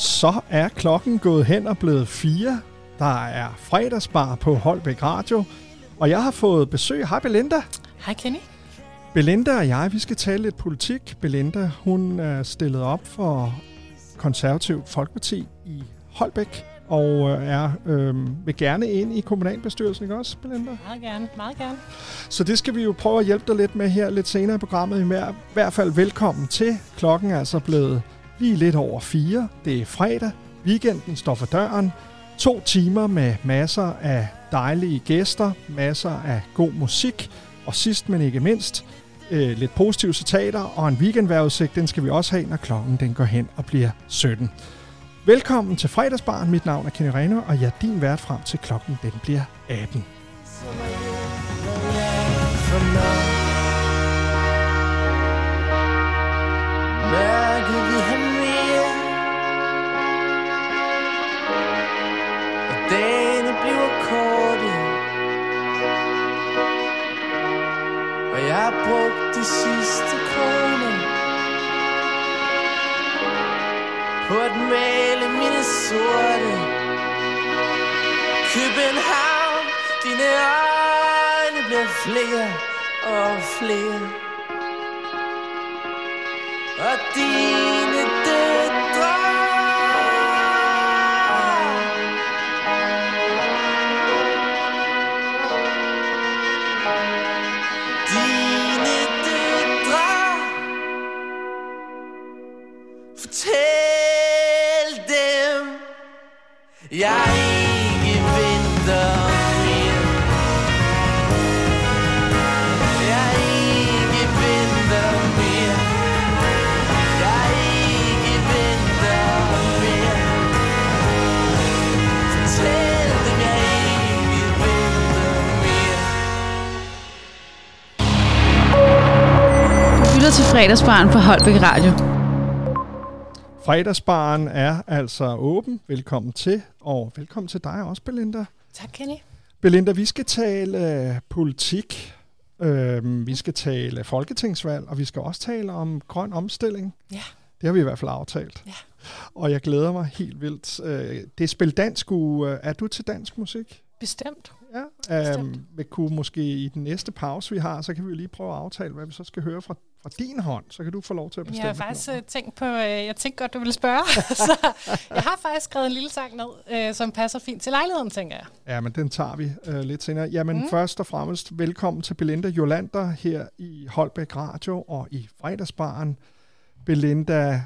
Så er klokken gået hen og blevet fire. Der er fredagsbar på Holbæk Radio, og jeg har fået besøg. Hej Belinda. Hej Kenny. Belinda og jeg, vi skal tale lidt politik. Belinda, hun er stillet op for konservativ Folkeparti i Holbæk, og er øh, vil gerne ind i kommunalbestyrelsen, ikke også, Belinda? Meget gerne, meget gerne. Så det skal vi jo prøve at hjælpe dig lidt med her lidt senere i programmet. I hvert fald velkommen til. Klokken er altså blevet lige lidt over fire. Det er fredag. Weekenden står for døren. To timer med masser af dejlige gæster, masser af god musik, og sidst men ikke mindst, øh, lidt positive citater og en weekendvejrudsigt, den skal vi også have, når klokken den går hen og bliver 17. Velkommen til fredagsbaren. Mit navn er Kenny Reno, og jeg er din vært frem til klokken den bliver 18. Mærket har brugt de sidste kroner På at male mine sorte København, dine øjne bliver flere og flere. Og dine Jeg ikke venter mere Jeg ikke venter mere Jeg ikke venter mere Fortæl dem jeg ikke venter mere Du lytter til fredagsbaren på Holbæk Radio. Fredagsbaren er altså åben. Velkommen til, og velkommen til dig også, Belinda. Tak Kenny. Belinda, vi skal tale øh, politik, øh, vi skal tale folketingsvalg, og vi skal også tale om grøn omstilling. Ja. Det har vi i hvert fald aftalt. Ja. Og jeg glæder mig helt vildt. Øh, det er Spil Dansk uge. Er du til dansk musik? Bestemt. Ja. Bestemt. Øhm, vi kunne måske i den næste pause, vi har, så kan vi lige prøve at aftale, hvad vi så skal høre fra, fra din hånd. Så kan du få lov til at bestemme. Jeg har faktisk noget. øh, tænkt på, øh, jeg tænkte godt, du ville spørge. så jeg har faktisk skrevet en lille sang ned, øh, som passer fint til lejligheden, tænker jeg. Ja, men den tager vi øh, lidt senere. Jamen mm. først og fremmest, velkommen til Belinda Jolander her i Holbæk Radio og i fredagsbaren. Belinda,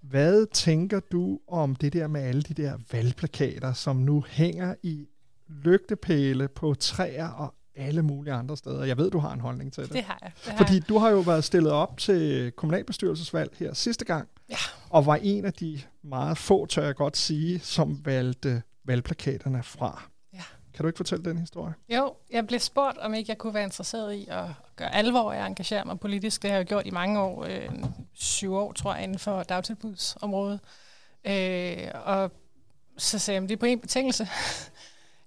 hvad tænker du om det der med alle de der valgplakater, som nu hænger i lygtepæle på træer og alle mulige andre steder? Jeg ved, du har en holdning til det. Det har jeg. Det har Fordi jeg. du har jo været stillet op til kommunalbestyrelsesvalg her sidste gang, Ja. og var en af de meget få, tør jeg godt sige, som valgte valgplakaterne fra. Ja. Kan du ikke fortælle den historie? Jo, jeg blev spurgt, om ikke jeg kunne være interesseret i at gøre alvor af at engagere mig politisk. Det har jeg jo gjort i mange år, øh, syv år tror jeg, inden for dagtilbudsområdet. Øh, og så sagde jeg, det er på en betingelse.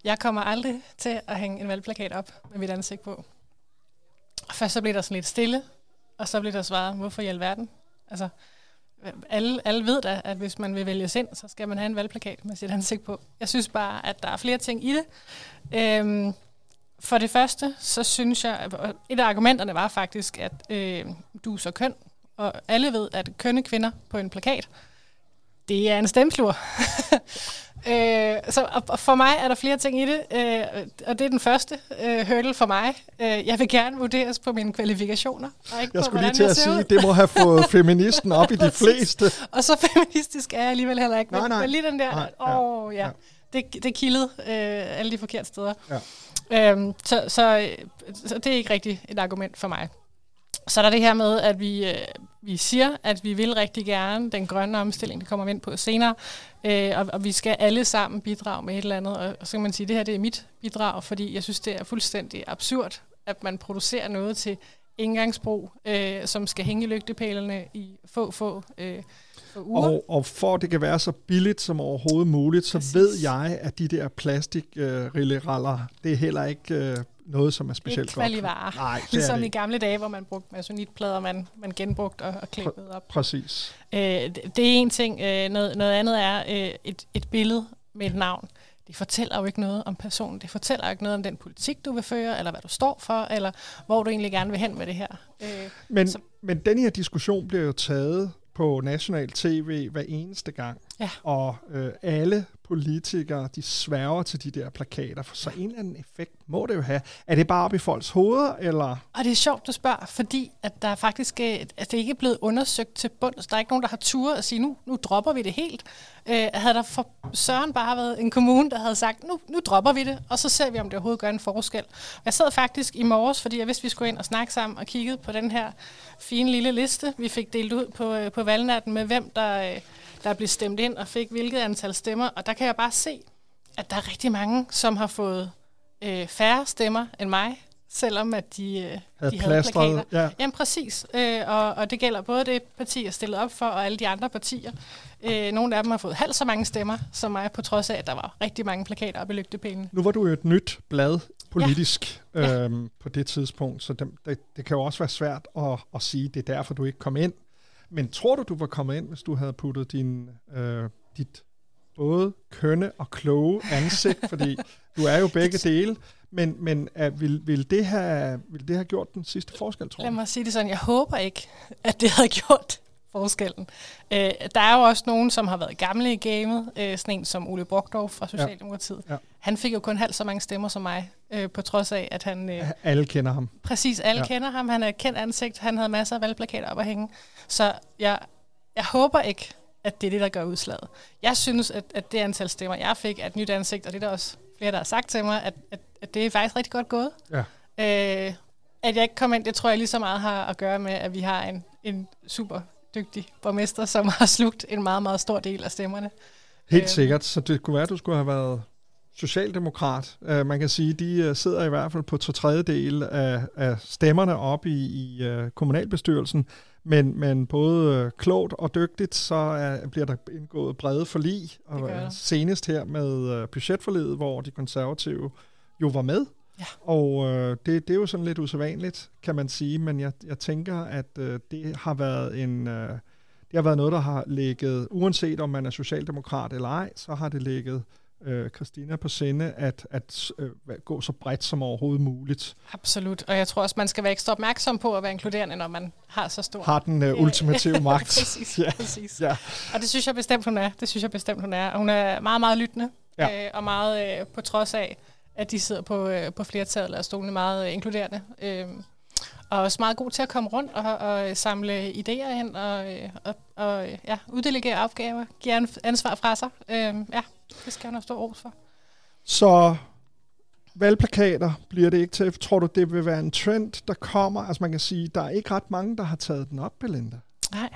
Jeg kommer aldrig til at hænge en valgplakat op med mit ansigt på. Og først så blev der sådan lidt stille, og så blev der svaret, hvorfor i alverden? Altså, alle, alle ved da, at hvis man vil vælges ind, så skal man have en valgplakat med sit ansigt på. Jeg synes bare, at der er flere ting i det. Øhm, for det første, så synes jeg, et af argumenterne var faktisk, at øh, du er så køn, og alle ved, at kønne kvinder på en plakat, det er en stemslur. øh, så og- for mig er der flere ting i det, øh, og det er den første øh, hurdle for mig. Øh, jeg vil gerne vurderes på mine kvalifikationer, og ikke Jeg på, skulle lige til at sige, ud. det må have fået feministen op i de fleste. Og så feministisk er jeg alligevel heller ikke. Nej, men, nej. men lige den der, Nej, ja, åh ja, ja. det, det kildede øh, alle de forkerte steder. Ja. Øhm, så, så, øh, så det er ikke rigtig et argument for mig. Så er der det her med, at vi, øh, vi siger, at vi vil rigtig gerne den grønne omstilling, det kommer vi ind på senere, øh, og, og vi skal alle sammen bidrage med et eller andet, og, og så kan man sige, at det her det er mit bidrag, fordi jeg synes, det er fuldstændig absurd, at man producerer noget til indgangsbrug, øh, som skal hænge i i få, få øh, og, og for at det kan være så billigt som overhovedet muligt, så Præcis. ved jeg, at de der plastikrilleraller, det er heller ikke øh, noget, som er specielt Ikke godt. Nej, det Ligesom det i gamle dage, hvor man brugte masonitplader, man, man genbrugte og, og klippede op. Præcis. Øh, det, det er en ting. Øh, noget, noget andet er øh, et, et billede med et navn. Det fortæller jo ikke noget om personen. Det fortæller jo ikke noget om den politik, du vil føre, eller hvad du står for, eller hvor du egentlig gerne vil hen med det her. Øh, Men, Så- men den her diskussion bliver jo taget på national tv hver eneste gang. Ja. Og øh, alle politikere, de sværger til de der plakater, for så en eller anden effekt må det jo have. Er det bare op i folks hoveder, eller... Og det er sjovt, du spørger, fordi at der er faktisk, øh, at det ikke er blevet undersøgt til bunds. Der er ikke nogen, der har tur at sige, nu, nu dropper vi det helt. Øh, havde der for Søren bare været en kommune, der havde sagt, nu, nu dropper vi det, og så ser vi, om det overhovedet gør en forskel. Jeg sad faktisk i morges, fordi jeg vidste, vi skulle ind og snakke sammen, og kiggede på den her fine lille liste, vi fik delt ud på, øh, på valgnatten, med hvem der, øh, der blev stemt ind og fik hvilket antal stemmer. Og der kan jeg bare se, at der er rigtig mange, som har fået øh, færre stemmer end mig, selvom at de, øh, Havde de havde plakater. ja. Jamen præcis, øh, og, og det gælder både det parti, jeg stillede op for, og alle de andre partier. Øh, nogle af dem har fået halvt så mange stemmer som mig, på trods af, at der var rigtig mange plakater op i lygtepælene. Nu var du jo et nyt blad politisk ja. Ja. Øhm, på det tidspunkt, så det, det, det kan jo også være svært at, at sige, det er derfor, du ikke kom ind. Men tror du, du var kommet ind, hvis du havde puttet din, øh, dit både kønne og kloge ansigt, fordi du er jo begge dele, men, men uh, vil, vil, det have, vil det have gjort den sidste forskel, tror Lad du? mig sige det sådan, jeg håber ikke, at det havde gjort forskellen. Øh, der er jo også nogen, som har været gamle i gamet, øh, sådan en som Ole Brogdorf fra Socialdemokratiet. Ja. Han fik jo kun halvt så mange stemmer som mig, øh, på trods af, at han... Øh, Alle kender ham. Præcis, alle Ja. ja. kender ham. Han er et kendt ansigt. Han havde masser af valgplakater op at hænge. Så jeg, jeg håber ikke, at det er det, der gør udslaget. Jeg synes, at, at det antal stemmer, jeg fik, er et nyt ansigt, og det er der også flere, der har sagt til mig, at, at, at det er faktisk rigtig godt gået. Ja. Øh, at jeg ikke kom ind, det tror jeg lige så meget har at gøre med, at vi har en, en super dygtig borgmester, som har slugt en meget, meget stor del af stemmerne. Helt Øhm. sikkert, så det kunne være, at du skulle have været socialdemokrat. Uh, man kan sige, de uh, sidder i hvert fald på to tredjedel af, af stemmerne op i, i uh, kommunalbestyrelsen, men, men både uh, klogt og dygtigt, så uh, bliver der indgået brede forlig, og uh, senest her med uh, budgetforliget, hvor de konservative jo var med. Ja. Og uh, det, det er jo sådan lidt usædvanligt, kan man sige, men jeg, jeg tænker, at uh, det har været en... Uh, det har været noget, der har ligget, uanset om man er socialdemokrat eller ej, så har det ligget øh, Christina på sinde at, at øh, gå så bredt som overhovedet muligt. Absolut. Og jeg tror også, man skal være ekstra opmærksom på at være inkluderende, når man har så stor Har den øh, ultimative magt. præcis, Ja. præcis. Ja. Og det synes jeg bestemt, hun er. Det synes jeg bestemt, hun er. Og hun er meget, meget lyttende. Ja. Øh, og meget øh, på trods af, at de sidder på, øh, på flertallet og stolene meget øh, inkluderende. Øh, og også meget god til at komme rundt og, og samle idéer ind og, øh, og, og øh, ja, uddelegere opgaver, give an- ansvar fra sig. Øh, ja, det skal hun have stor ros for. Så valgplakater bliver det ikke til. Tror du, det vil være en trend, der kommer? Altså man kan sige, der er ikke ret mange, der har taget den op, Belinda. Nej,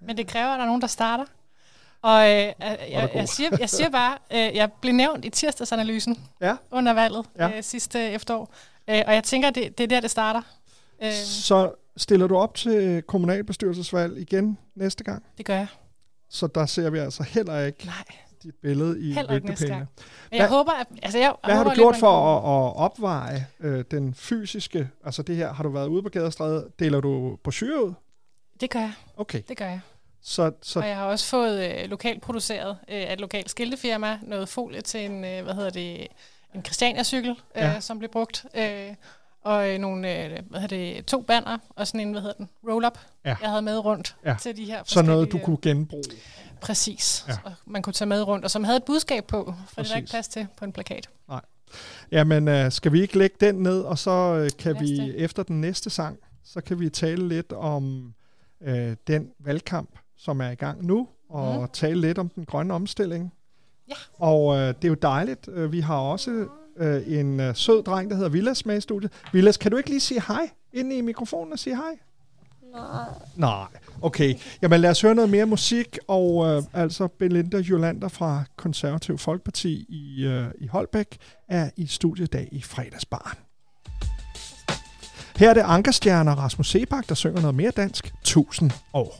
men det kræver, at der er nogen, der starter. Og øh, jeg, jeg, god. jeg, siger, jeg siger bare, øh, jeg blev nævnt i tirsdagsanalysen Ja. under valget Ja. øh, sidste efterår. Øh, og jeg tænker, det, det er der, det starter. Øh, Så stiller du op til kommunalbestyrelsesvalg igen næste gang? det gør jeg. Så der ser vi altså heller ikke Nej, dit billede i gang. Men jeg Hvad- håber, at... Altså, jeg, Hvad har håber du gjort for at, at opveje øh, den fysiske, altså det her, har du været ude på gadestræde, deler du brochurer ud? Det gør jeg, Okay, det gør jeg. Så, så Og jeg har også fået øh, lokalt produceret øh, af et lokalt skiltefirma noget folie til en, øh, hvad hedder det, en Christiania-cykel, øh, Ja. som blev brugt. Øh, og øh, nogle, øh, hvad hedder det, to banner, og sådan en, hvad hedder den, roll-up, Ja. jeg havde med rundt Ja. til de her så noget, du kunne genbruge. Præcis, Ja. ja. man kunne tage med rundt, og som havde et budskab på, for det er Præcis. ikke plads til på en plakat. Jamen, øh, skal vi ikke lægge den ned, og så øh, kan os vi det. efter den næste sang, så kan vi tale lidt om øh, den valgkamp, som er i gang nu, og Mhm. tale lidt om den grønne omstilling. Ja. Og øh, det er jo dejligt. Øh, Vi har også øh, en øh, sød dreng, der hedder Vilas med i studiet. Vilas, kan du ikke lige sige hej ind i mikrofonen og sige hej? Nej. Nej, okay. Jamen lad os høre noget mere musik, og øh, altså Belinda Jolander fra Konservativ Folkeparti i, øh, i Holbæk er i studiedag i fredagsbaren. Her er det Ankerstjerne og Rasmus Sebak, der synger noget mere dansk. 1000 år.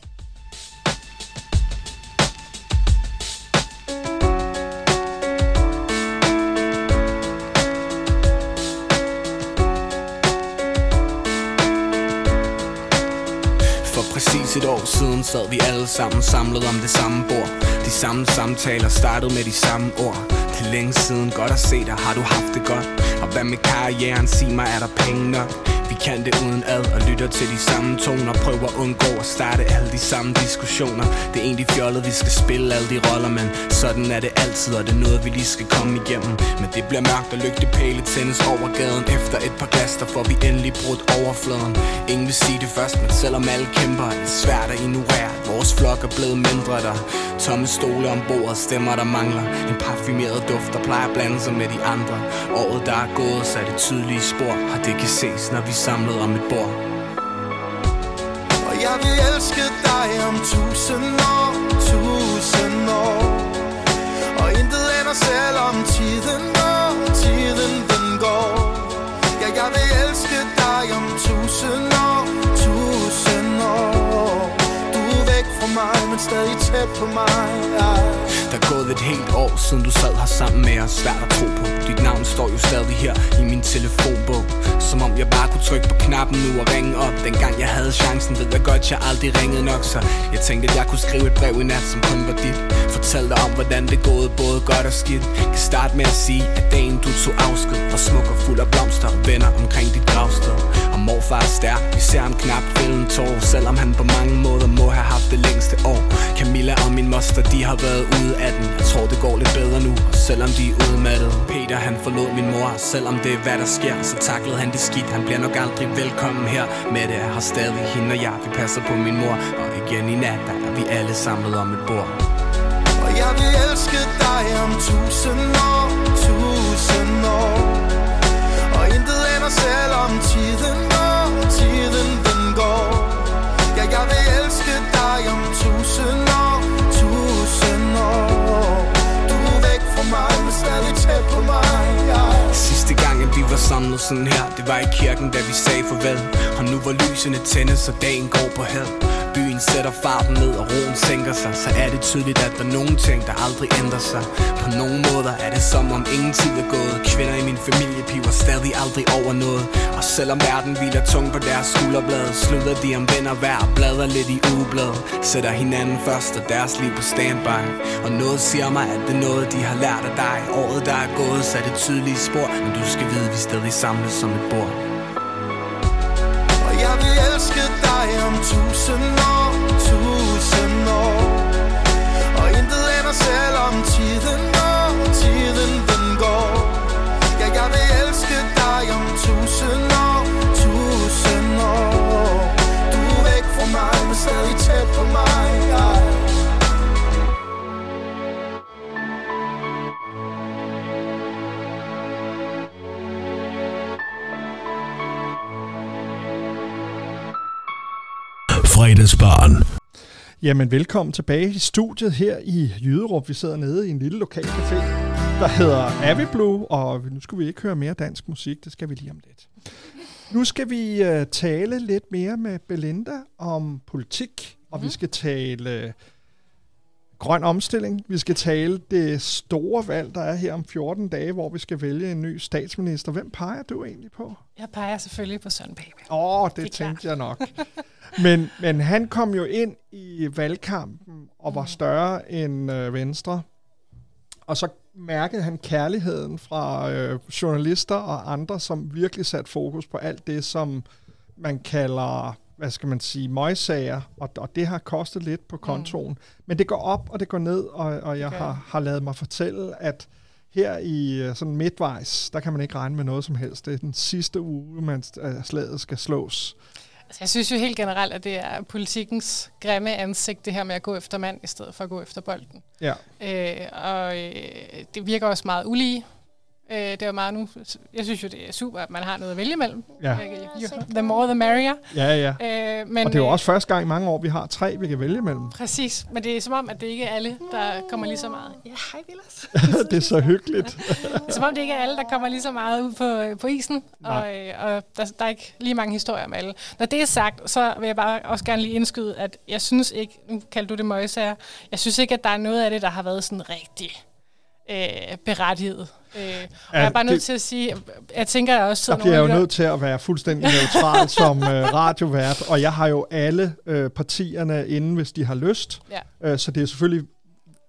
Et år siden sad vi alle sammen samlet om det samme bord. De samme samtaler startede med de samme ord. Det er længe siden, godt at se dig, har du haft det godt? Og hvad med karrieren, sig mig, er der penge nok? Vi kan det uden ad og lytter til de samme toner. Prøver at undgå at starte alle de samme diskussioner. Det er egentlig fjollet, vi skal spille alle de roller Men sådan er det altid, og det er noget, vi lige skal komme igennem. Men det bliver mørkt og lygtepæle tændes over gaden. Efter et par glas, der får vi endelig brudt overfladen. Ingen vil sige det først, men selvom alle kæmper Er det svært at ignorere. Vores flok er blevet mindre der Tomme stole om bordet, stemmer der mangler. En parfumeret duft, der plejer at blande sig med de andre. Året der er gået, så er det tydelige spor Og det kan ses, når vi samlet om et bord. Og jeg vil elske dig om tusind år, tusind år. Og intet ender selvom tiden går, tiden den går. Ja, jeg vil elske dig om tusind år, tusind år. Du er væk fra mig, men stadig tæt på mig. Ja. Der er gået et helt år siden du sad her sammen med os. Svært at tro på. Dit navn står jo stadig her i min telefonbog. Som om jeg bare kunne trykke på knappen nu og ringe op. Dengang jeg havde chancen ved jeg godt jeg aldrig ringede nok Så jeg tænkte at jeg kunne skrive et brev i nat som kun var dit. Fortæl dig om hvordan det gået både godt og skidt. Kan starte med at sige at dagen du tog afsked Var smuk og fuld af blomster og venner omkring dit gravsted. Og morfar er stærk, vi ser ham knap fælde en tår. Selvom han på mange måder må have haft det længste år. Camilla og min moster de har været ude af den. Jeg tror det går lidt bedre nu, selvom de er udmattede Peter han forlod min mor, selvom det er hvad der sker Så taklede han det skidt, han bliver nok aldrig velkommen her. Med det har stadig hende og jeg, vi passer på min mor. Og igen i nat, der er vi alle samlet om et bord. Og jeg vil elske dig om tusind år, tusind år mig selv selvom tiden går, tiden den går. Ja, jeg vil elske dig om tusind år, tusind år. Du er væk fra mig, men stadig tæt på mig ja. Sidste gang at vi var samlet sådan her Det var i kirken da vi sagde farvel. Og nu hvor lysene tændes og dagen går på held Byen sætter farten ned og roen sænker sig. Så er det tydeligt at der er nogen ting der aldrig ændrer sig. På nogen måder er det som om ingen tid er gået. Kvinder i min familie piver stadig aldrig over noget. Og selvom verden hviler tung på deres skulderblad Slutter de om venner hver og bladrer lidt i ugeblad. Sætter hinanden først og deres liv på standby. Og noget siger mig at det er noget de har lært af dig. Året der er gået så er det tydelige spor. Men du skal vide vi stadig samles som et bord. Om tusind år, tusind år. Og intet ender selvom tiden går, tiden den går. Ja, jeg vil elske dig om tusind år, tusind år. Du er væk fra mig, men stadig tæt på mig. Ja. Fredagsbarn. Jamen, velkommen tilbage i studiet her i Jyderup. Vi sidder nede i en lille lokal café, der hedder Aviblue, og nu skal vi ikke høre mere dansk musik, det skal vi lige om lidt. Nu skal vi uh, tale lidt mere med Belinda om politik, og vi skal tale grøn omstilling. Vi skal tale det store valg, der er her om 14 dage, hvor vi skal vælge en ny statsminister. Hvem peger du egentlig på? Jeg peger selvfølgelig på Søren Pape. Åh, oh, det, Det tænkte klart. jeg nok. Men, men han kom jo ind i valgkampen og var større end øh, Venstre. Og så mærkede han kærligheden fra øh, journalister og andre, som virkelig satte fokus på alt det, som man kalder, hvad skal man sige, møgsager. Og, og det har kostet lidt på kontoen. Mm. Men det går op, og det går ned, og, og jeg gør har, har lavet mig fortælle, at her i øh, sådan midtvejs, der kan man ikke regne med noget som helst. Det er den sidste uge, man øh, slaget skal slås. Altså, jeg synes jo helt generelt, at det er politikens grimme ansigt, det her med at gå efter mand, i stedet for at gå efter bolden. Ja. Øh, og øh, det virker også meget ulige. Øh, det er jo meget nu. Jeg synes jo, det er super, at man har noget at vælge mellem. Ja. Øh, you- The more, the merrier. Ja, ja. Øh, men, Og det er jo øh, også første gang i mange år, vi har tre, vi kan vælge imellem. Præcis, men det er som om, at det ikke er alle, der kommer lige så meget. Ja, hej Vilas. det er så hyggeligt. Det er som om, det ikke er alle, der kommer lige så meget ud på, på isen, og, øh, og der, der er ikke lige mange historier om alle. Når det er sagt, så vil jeg bare også gerne lige indskyde, at jeg synes ikke, nu kalder du det møgsager, jeg synes ikke, at der er noget af det, der har været sådan rigtig øh, berettiget. Øh, og jeg er bare nødt det- til at sige, jeg tænker at der også Der sidder bliver jeg jo nødt til at være fuldstændig neutral som øh, radiovært, og jeg har jo alle øh, partierne inde, hvis de har lyst. Ja. Øh, så det er selvfølgelig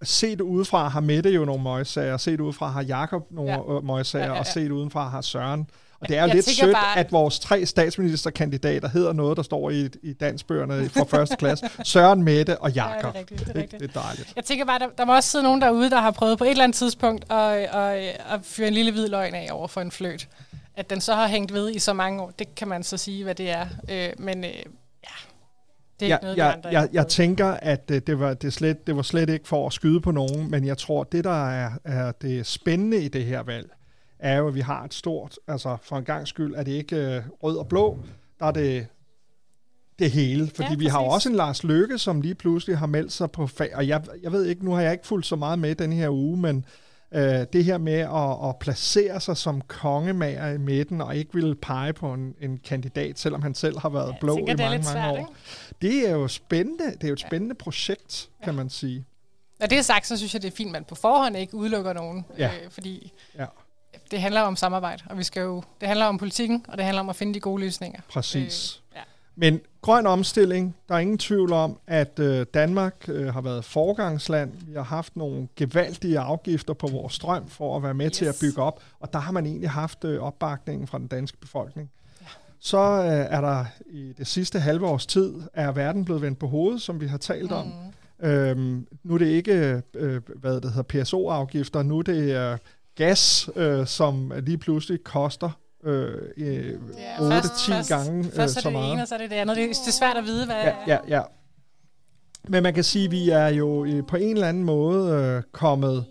set udefra har Mette jo nogle møgsager, set udefra har Jakob nogle Ja. ja. møgsager, Ja, ja, og ja. set udenfra har Søren. Og det er jo Jeg lidt sødt, bare- at vores tre statsministerkandidater hedder noget, der står i, i dansbøgerne fra første klasse. Søren, Mette og Ja, det er Jakob. rigtigt, det er det, rigtigt. det er dejligt. Jeg tænker bare, der, der må også sidde nogen derude, der har prøvet på et eller andet tidspunkt at, at, at fyre en lille hvid løgn af over for en fløjt. At den så har hængt ved i så mange år, det kan man så sige, hvad det er. Øh, men øh, ja, det er jeg, ikke noget, jeg, andre jeg, jeg tænker, at øh, det var, det, slet, det var slet ikke for at skyde på nogen, men jeg tror, det der er, er det spændende i det her valg, er jo, at vi har et stort, altså for en gang skyld, er det ikke øh, rød og blå, der er det det hele, fordi Ja, vi har også en Lars Løkke, som lige pludselig har meldt sig på fag, og jeg, jeg ved ikke, nu har jeg ikke fulgt så meget med den her uge, men øh, det her med at, at placere sig som kongemager i midten, og ikke ville pege på en, en kandidat, selvom han selv har været Jeg blå tænker, i mange, mange svært, år. ikke? Det er jo spændende. Det er jo et spændende projekt, kan man sige. Når det er sagt, så synes jeg, det er fint, at man på forhånd ikke udelukker nogen. Ja. Øh, fordi Ja, det handler om samarbejde, og vi skal jo, det handler om politikken, og det handler om at finde de gode løsninger. præcis. Øh, ja. Men grøn omstilling, der er ingen tvivl om, at øh, Danmark øh, har været forgangsland. Vi har haft nogle gevaldige afgifter på vores strøm for at være med yes. til at bygge op, og der har man egentlig haft øh, opbakningen fra den danske befolkning. Så øh, er der i det sidste halve års tid, er verden blevet vendt på hovedet, som vi har talt om. Øhm, nu er det ikke, øh, hvad det hedder, PSO-afgifter, nu er det øh, gas, øh, som lige pludselig koster øh, øh, 8-10 gange øh, Først er så det det ene, meget. og så er det det andet. Det, det er svært at vide, hvad... Ja, ja, ja. Men man kan sige, at vi er jo øh, på en eller anden måde øh, kommet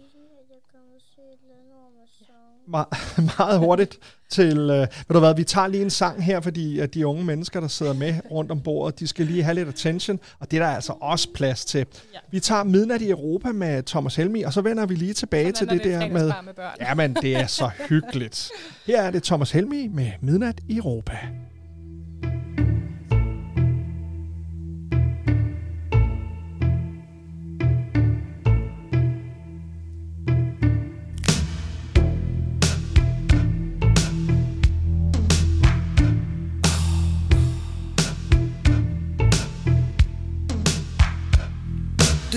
me- meget hurtigt til... Øh, ved du hvad, vi tager lige en sang her, fordi at de unge mennesker, der sidder med rundt om bordet, de skal lige have lidt attention, og det er der altså også plads til. Ja. Vi tager Midnat i Europa med Thomas Helmi, og så vender vi lige tilbage til det, det der med... med børn. Jamen, det er så hyggeligt. Her er det Thomas Helmi med Midnat i Europa.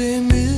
Det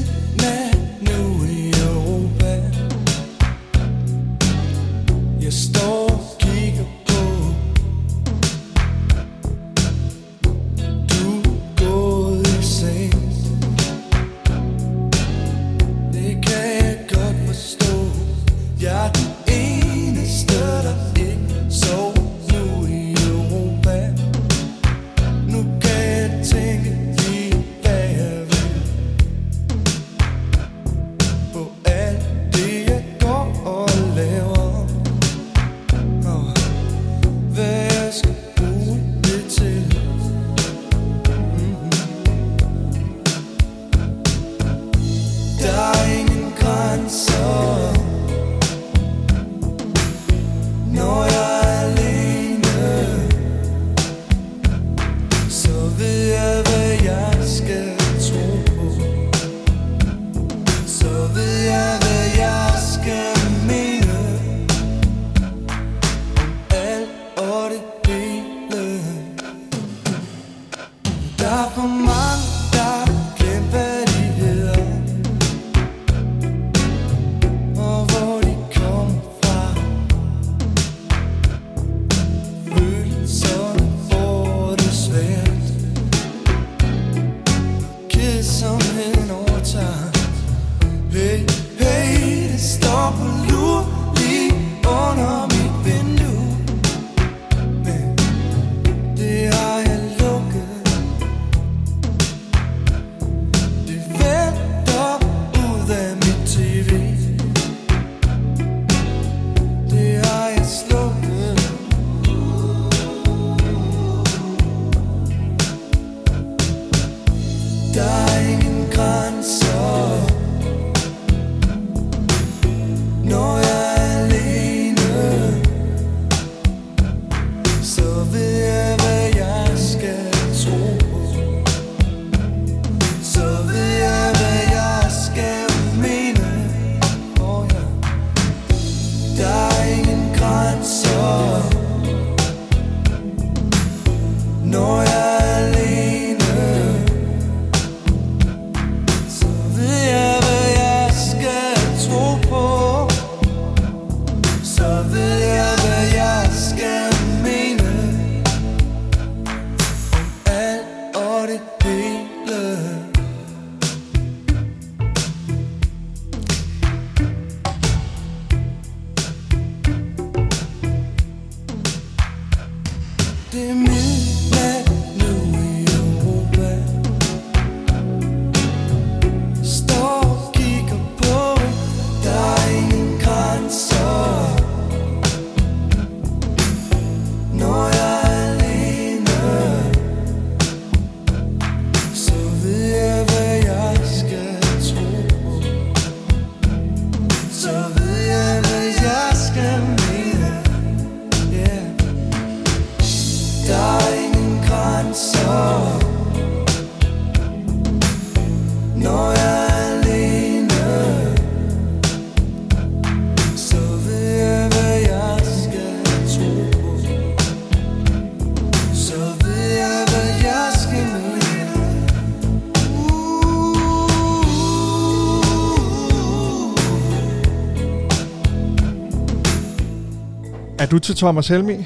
du til Thomas Helmi? Øh,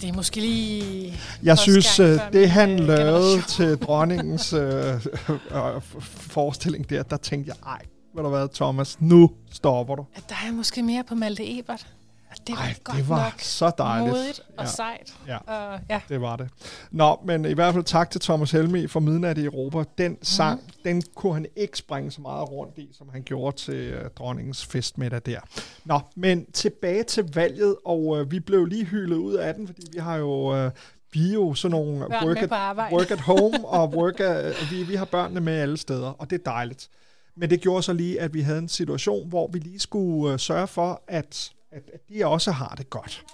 det er måske lige... Jeg synes, gang øh, det han øh, lavede generation. til dronningens øh, øh, forestilling der, der tænkte jeg, ej, ved du hvad, Thomas, nu stopper du. At der er måske mere på Malte Ebert. Og det var Ej, godt det var nok så dejligt. modigt og Ja. sejt. Ja. Og, ja. Det var det. Nå, men i hvert fald tak til Thomas Helmi for Midnat i Europa. Den sang, mm. den kunne han ikke springe så meget rundt i, som han gjorde til uh, dronningens festmiddag der. Nå, men tilbage til valget, og uh, vi blev lige hyldet ud af den, fordi vi har jo... Uh, vi er jo sådan nogle Børn work at, work at home, og work at, vi, vi har børnene med alle steder, og det er dejligt. Men det gjorde så lige, at vi havde en situation, hvor vi lige skulle uh, sørge for, at, at, at de også har det godt.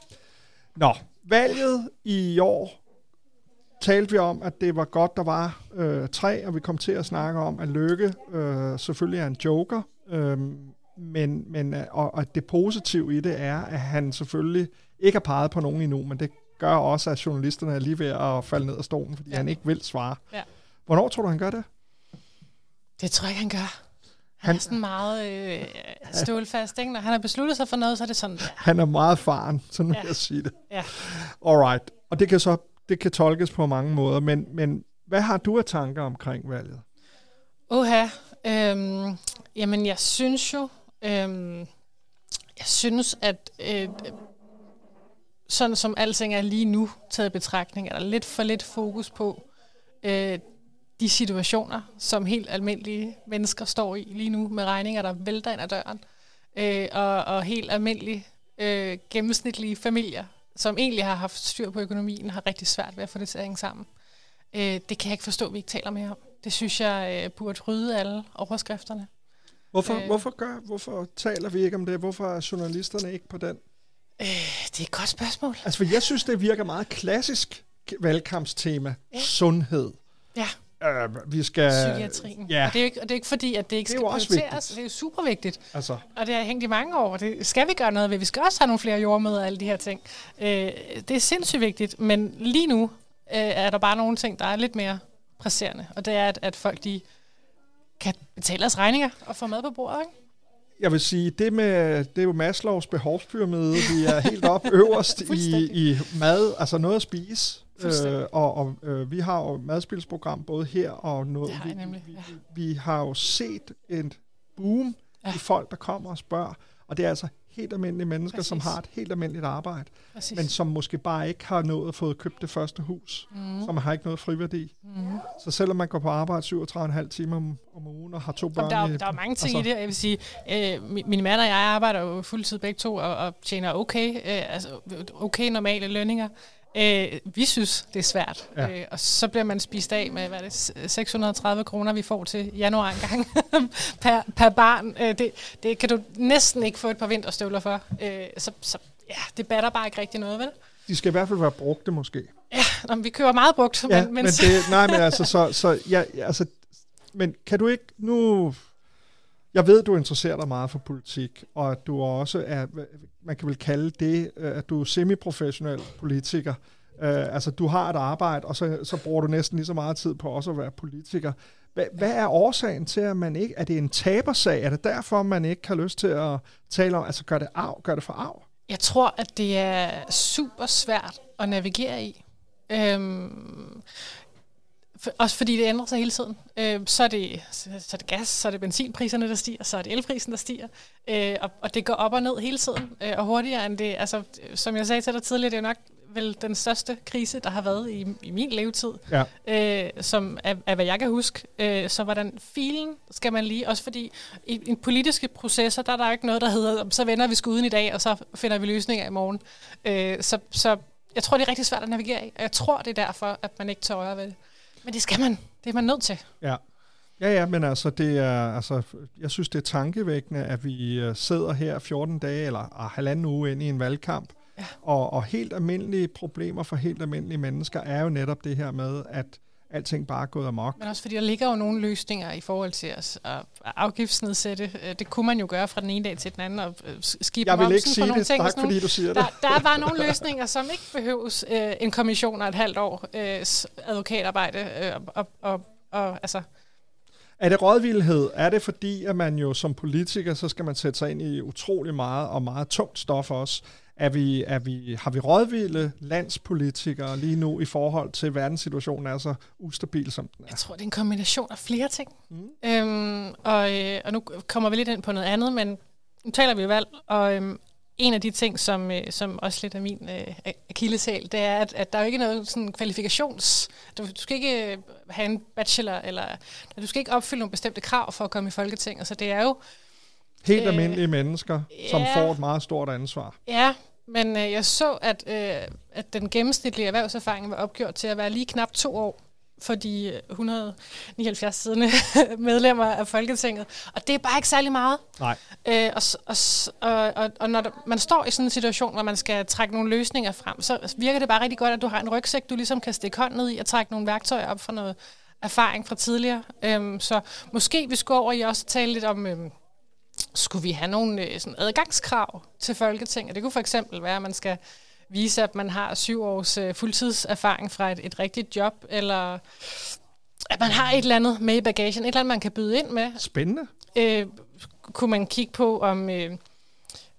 Nå, valget i år talte vi om, at det var godt, der var øh, tre, og vi kom til at snakke om, at Lykke øh, selvfølgelig er en joker, øh, men, men øh, og, og det positive i det er, at han selvfølgelig ikke har peget på nogen endnu, men det gør også, at journalisterne er lige ved at falde ned af stolen, fordi ja. Ja. han ikke vil svare. Ja. Hvornår tror du, han gør det? Det tror jeg ikke, han gør. Han, Han- er sådan meget øh, stålfast, ikke? Når han har besluttet sig for noget, så er det sådan, ja. Han er meget faren, sådan vil Ja. jeg sige det. ja. Alright, og det kan så det kan tolkes på mange måder, men, men hvad har du af tanker omkring valget? Oha. Øhm, jamen, jeg synes jo, øhm, jeg synes, at øh, sådan som alting er lige nu taget i betragtning, er der lidt for lidt fokus på øh, de situationer, som helt almindelige mennesker står i lige nu, med regninger, der vælter ind ad døren, øh, og, og helt almindelige øh, gennemsnitlige familier, som egentlig har haft styr på økonomien, har rigtig svært ved at få det til at hænge sammen. Øh, det kan jeg ikke forstå, at vi ikke taler mere om. Det synes jeg øh, burde rydde alle overskrifterne. Hvorfor, øh. Hvorfor, gør, hvorfor taler vi ikke om det? Hvorfor er journalisterne ikke på den? Øh, det er et godt spørgsmål. Altså, for jeg synes, det virker meget klassisk valgkampstema. Ja. Sundhed. Ja. Øh, vi skal... Psykiatrien. Ja, Og det er jo ikke, og det er ikke fordi, at det ikke Det skal prioriteres. vigtigt. Det er jo super vigtigt. altså... Og det har hængt i mange år. Det skal vi gøre noget ved. Vi skal også have nogle flere jordmøder og alle de her ting. Øh, det er sindssygt vigtigt. Men lige nu øh, er der bare nogle ting, der er lidt mere presserende. Og det er, at, at folk de kan betale deres regninger og få mad på bordet. Ikke? Jeg vil sige, det, med, det er jo Maslows behovspyramide. Vi er helt op øverst i, i mad, altså noget at spise. Øh, og og øh, vi har jo madspilsprogram både her og noget. Det har vi, nemlig, ja. vi, vi har jo set et boom ja. I folk, der kommer og spørger. Og det er altså helt almindelige mennesker, Præcis. som har et helt almindeligt arbejde, Præcis. men som måske bare ikke har nået at få købt det første hus. Mm. Som har ikke noget friværdi. mm. Så selvom man går på arbejde 37,5 timer om, om ugen og har to børn... Jamen, der, er, der er mange ting altså, i det. Jeg vil sige, øh, min, min mand og jeg arbejder jo fuldtid begge to og, og tjener okay, øh, altså okay normale lønninger. Øh, vi synes, det er svært. Ja. Øh, og så bliver man spist af med, hvad er det, s- 630 kroner, vi får til januar engang per, per barn. Øh, det, det kan du næsten ikke få et par vinterstøvler for. Øh, så, så ja, det batter bare ikke rigtig noget, vel? De skal i hvert fald være brugte måske. Ja, nå, men vi køber meget brugt, Ja, men, men, men det, nej, men altså, så, så ja, altså, men kan du ikke nu, jeg ved, du interesserer dig meget for politik, og at du også er, man kan vel kalde det, øh, at du er semiprofessionel politiker. Uh, altså, du har et arbejde, og så, så bruger du næsten lige så meget tid på også at være politiker. Hvad, hvad er årsagen til, at man ikke, er det en tabersag? Er det derfor, man ikke har lyst til at tale om, altså gør det arv, gør det for arv? Jeg tror, at det er super svært at navigere i. Øhm, for, også fordi det ændrer sig hele tiden. Øhm, så, er det, så, så er det gas, så er det benzinpriserne, der stiger, så er det elprisen, der stiger. Øh, og, og det går op og ned hele tiden, øh, og hurtigere end det. Altså, som jeg sagde til dig tidligere, det er nok vel den største krise, der har været i, i min levetid. Ja. Øh, som af, af hvad jeg kan huske, øh, så var den filen, skal man lige, også fordi i, i politiske processer, der er der ikke noget, der hedder, så vender vi skuden i dag, og så finder vi løsninger i morgen. Øh, så, så jeg tror, det er rigtig svært at navigere i, og jeg tror, det er derfor, at man ikke tør ved det. Men det skal man. Det er man nødt til. Ja. Ja, ja, men altså, det er, altså, jeg synes, det er tankevækkende, at vi øh, sidder her 14 dage eller ah, halvanden uge ind i en valgkamp, Ja. og, og helt almindelige problemer for helt almindelige mennesker er jo netop det her med, at alting bare er gået amok. Men også fordi der ligger jo nogle løsninger i forhold til at, at afgiftsnedsætte. Det kunne man jo gøre fra den ene dag til den anden, og øh, skibe Jeg vil ikke sige nogle det, ting. og tak nogle- fordi du siger det. Der, der er bare nogle løsninger, som ikke behøves øh, en kommission og et halvt år øh, advokatarbejde. Øh, og, og, og, altså, Er det rådvildhed? Er det fordi, at man jo som politiker, så skal man sætte sig ind i utrolig meget og meget tungt stof også? Er vi, er vi, har vi rådvilde landspolitikere lige nu i forhold til, at verdenssituationen er så ustabil, som den er? Jeg tror, det er en kombination af flere ting. Mm. Øhm, og, øh, og nu kommer vi lidt ind på noget andet, men nu taler vi valg, og øhm, en af de ting, som, øh, som også lidt er min øh, akilleshæl, det er, at, at der er jo ikke noget sådan kvalifikations... Du, du skal ikke øh, have en bachelor, eller du skal ikke opfylde nogle bestemte krav for at komme i Folketinget. Så det er jo... Helt øh, almindelige mennesker, ja, som får et meget stort ansvar. Ja, men øh, jeg så, at, øh, at den gennemsnitlige erhvervserfaring var opgjort til at være lige knap to år for de 179 siddende medlemmer af Folketinget. Og det er bare ikke særlig meget. Nej. Øh, og, og, og, og, når der, man står i sådan en situation, hvor man skal trække nogle løsninger frem, så virker det bare rigtig godt, at du har en rygsæk, du ligesom kan stikke hånden ned i og trække nogle værktøjer op fra noget erfaring fra tidligere. Øhm, så måske vi skulle over i også tale lidt om... Øhm, skulle vi have nogle øh, sådan adgangskrav til Folketinget? Det kunne for eksempel være, at man skal vise, at man har syv års øh, fuldtidserfaring fra et, et rigtigt job, eller at man har et eller andet med i bagagen, et eller andet, man kan byde ind med. Spændende. Øh, kunne man kigge på, om... Øh,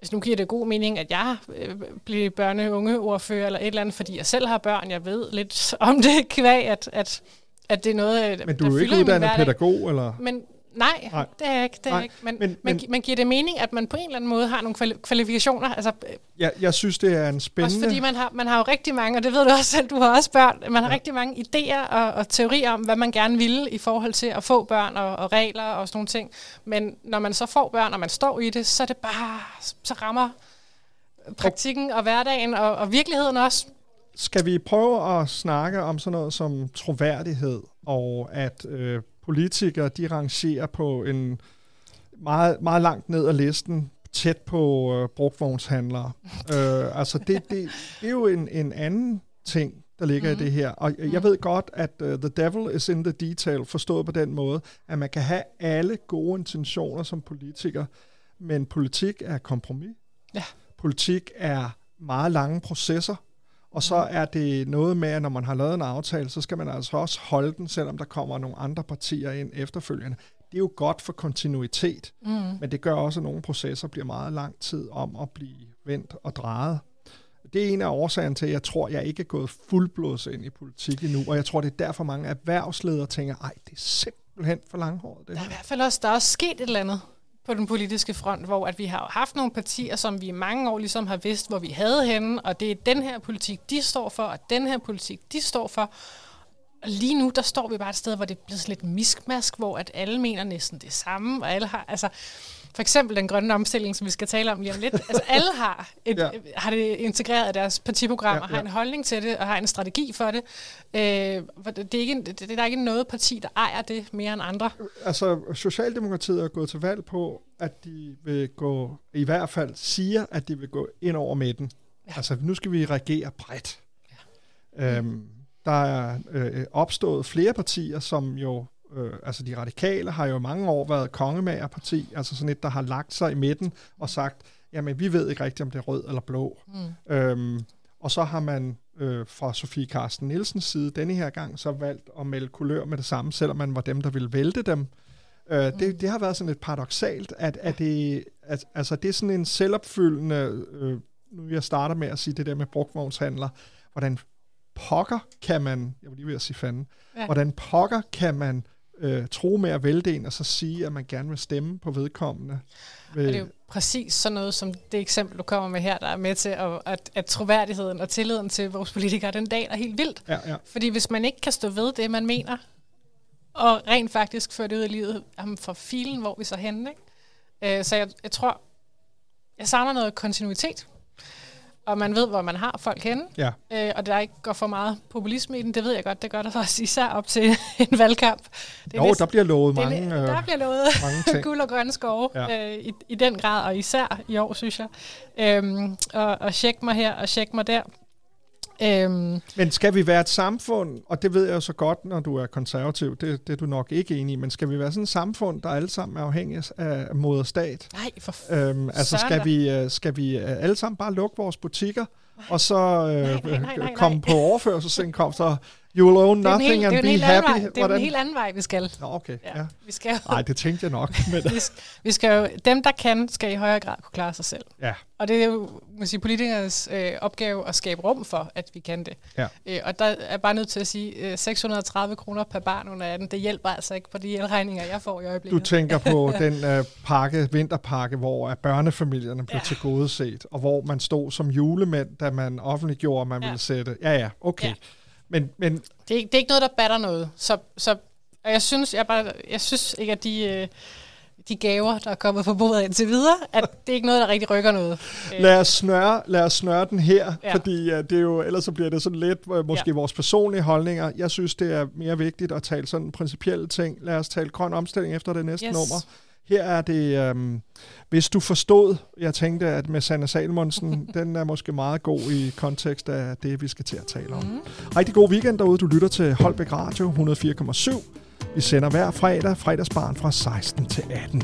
altså nu giver det god mening, at jeg øh, bliver børne- unge ordfører eller et eller andet, fordi jeg selv har børn. Jeg ved lidt om det kvæg, at, at, at det er noget, Men du er jo ikke uddannet pædagog, eller? Men Nej, Nej, det er jeg ikke. Det er jeg ikke. Men, men, men, men giver det mening, at man på en eller anden måde har nogle kvalifikationer? Altså, ja, jeg synes, det er en spændende... Også fordi man har, man har jo rigtig mange, og det ved du også selv, du har også børn, man har ja. rigtig mange idéer og, og teorier om, hvad man gerne vil i forhold til at få børn og, og regler og sådan nogle ting. Men når man så får børn, og man står i det, så er det bare, så rammer praktikken og hverdagen og, og virkeligheden også. Skal vi prøve at snakke om sådan noget som troværdighed, og at øh, politikere, de rangerer på en meget, meget langt ned ad listen, tæt på øh, brugtvognshandlere. øh, altså det, det, det er jo en, en anden ting, der ligger mm. i det her. Og jeg mm. ved godt, at uh, the devil is in the detail, forstået på den måde, at man kan have alle gode intentioner som politiker, men politik er kompromis. Ja. Politik er meget lange processer, og så er det noget med, at når man har lavet en aftale, så skal man altså også holde den, selvom der kommer nogle andre partier ind efterfølgende. Det er jo godt for kontinuitet, mm. men det gør også, at nogle processer bliver meget lang tid om at blive vendt og drejet. Det er en af årsagerne til, at jeg tror, at jeg ikke er gået fuldblods ind i politik endnu, og jeg tror, det er derfor mange erhvervsledere tænker, ej, det er simpelthen for langhåret. Det der er i hvert fald også, der er også sket et eller andet på den politiske front, hvor at vi har haft nogle partier, som vi i mange år ligesom har vidst, hvor vi havde henne, og det er den her politik, de står for, og den her politik, de står for. Og lige nu, der står vi bare et sted, hvor det er blevet lidt miskmask, hvor at alle mener næsten det samme, og alle har, altså, for eksempel den grønne omstilling, som vi skal tale om lige om lidt. Altså alle har, et, ja. har det integreret i deres partiprogram, ja, og har en holdning til det, og har en strategi for det. Øh, det, er ikke, det, det er der ikke noget parti, der ejer det mere end andre. Altså, Socialdemokratiet er gået til valg på, at de vil gå, i hvert fald siger, at de vil gå ind over midten. Ja. Altså, nu skal vi regere bredt. Ja. Øhm, der er øh, opstået flere partier, som jo øh, altså de radikale har jo mange år været kongemagerparti, altså sådan et, der har lagt sig i midten og sagt, jamen vi ved ikke rigtigt, om det er rød eller blå. Mm. Øhm, og så har man øh, fra Sofie Karsten Nielsens side denne her gang så valgt at melde kulør med det samme, selvom man var dem, der ville vælte dem. Øh, mm. det, det har været sådan lidt paradoxalt, at, at, det, at altså, det er sådan en selvopfyldende, øh, nu jeg starter med at sige det der med brugtvognshandler, hvordan pokker kan man, jeg vil lige ved at sige fanden, ja. hvordan pokker kan man øh, tro med at vælte en, og så sige, at man gerne vil stemme på vedkommende. Ved... Og det er jo præcis sådan noget, som det eksempel, du kommer med her, der er med til, at, at, at troværdigheden og tilliden til vores politikere, den dag er helt vildt. Ja, ja. Fordi hvis man ikke kan stå ved det, man mener, og rent faktisk føre det ud i livet, jamen for filen, hvor vi så henne, ikke? Øh, så jeg, jeg tror, jeg savner noget kontinuitet og man ved, hvor man har folk henne, ja. øh, og der ikke går for meget populisme i den, det ved jeg godt, det gør der faktisk især op til en valgkamp. Det jo, næsten, der bliver lovet mange det, Der øh, bliver lovet mange guld og grønne skove ja. øh, i, i den grad, og især i år, synes jeg. Øhm, og, og tjek mig her, og tjek mig der. Øhm. Men skal vi være et samfund, og det ved jeg jo så godt, når du er konservativ, det, det er du nok ikke enig i, men skal vi være sådan et samfund, der alle sammen er afhængige af moderstat? Nej, for øhm, Altså skal vi, øh, skal vi øh, alle sammen bare lukke vores butikker, og så øh, nej, nej, nej, nej. komme på overførselsindkomst og You will own nothing er and be happy. vej. Det er en helt anden vej, vi skal. Nå, okay. Ja. Ja. Vi skal, jo- Nej, det tænkte jeg nok. Men, vi, skal, vi skal jo, dem, der kan, skal i højere grad kunne klare sig selv. ja. Og det er jo sige, politikernes øh, opgave at skabe rum for, at vi kan det. Ja. Øh, og der er bare nødt til at sige, øh, 630 kroner per barn under 18, det hjælper altså ikke på de elregninger, jeg får i Du øjeblikket. tænker på den øh, pakke, vinterpakke, hvor at børnefamilierne blev ja. Tilgodeset, og hvor man stod som julemand, da man offentliggjorde, at man. Ja. ville sætte... Ja, ja, okay. Ja. Men, men Det, er, ikke- det er ikke noget, der batter noget. Så, så og jeg synes, jeg, bare, jeg synes ikke, at de, øh, de gaver, der er kommet på bordet indtil videre, at det er ikke noget, der rigtig rykker noget. Øh, lad os snøre, lad os snøre den her, ja. Fordi uh, det er jo, ellers så bliver det sådan lidt uh, måske ja. Vores personlige holdninger. Jeg synes, det er mere vigtigt at tale sådan principielle ting. Lad os tale grøn omstilling efter det næste. Yes. nummer. Her er det, um, hvis du forstod, jeg tænkte, at med Sanne Salmonsen, den er måske meget god i kontekst af det, vi skal til at tale om. Mm. Rigtig god weekend derude. Du lytter til Holbæk Radio 104,7. Vi sender hver fredag, fredagsbarn fra 16 til 18.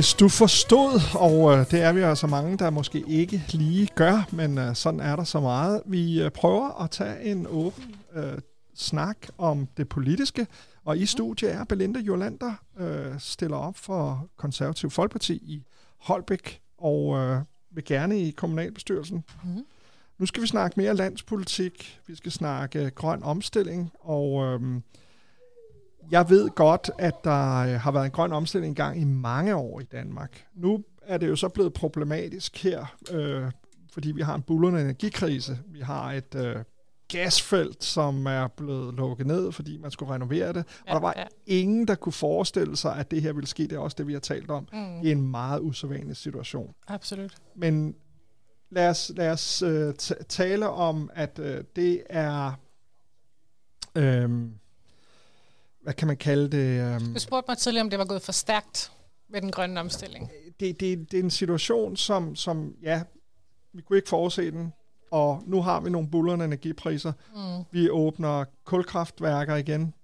Hvis du forstod, og øh, det er vi altså mange, der måske ikke lige gør, men øh, sådan er der så meget. Vi øh, prøver at tage en åben øh, snak om det politiske, og i studiet er Belinda Jolander, øh, stiller op for Konservativ Folkeparti i Holbæk, og øh, vil gerne i kommunalbestyrelsen. Mhm. Nu skal vi snakke mere landspolitik, vi skal snakke grøn omstilling, og øh, jeg ved godt, at der øh, har været en grøn omstilling gang i mange år i Danmark. Nu er det jo så blevet problematisk her, øh, fordi vi har en bullerne energikrise. Vi har et øh, gasfelt, som er blevet lukket ned, fordi man skulle renovere det. Ja, og der var ja. ingen, der kunne forestille sig, at det her ville ske. Det er også det, vi har talt om. Mm. I en meget usædvanlig situation. Absolut. Men lad os, lad os øh, tale om, at øh, det er... Øh, hvad kan man kalde det? Øh, Du spurgte mig tidligere, om det var gået for stærkt med den grønne omstilling. det, det, det er en situation, som, som, ja, vi kunne ikke forudse den, og nu har vi nogle bullerne energipriser. Mm. Vi åbner kulkraftværker igen.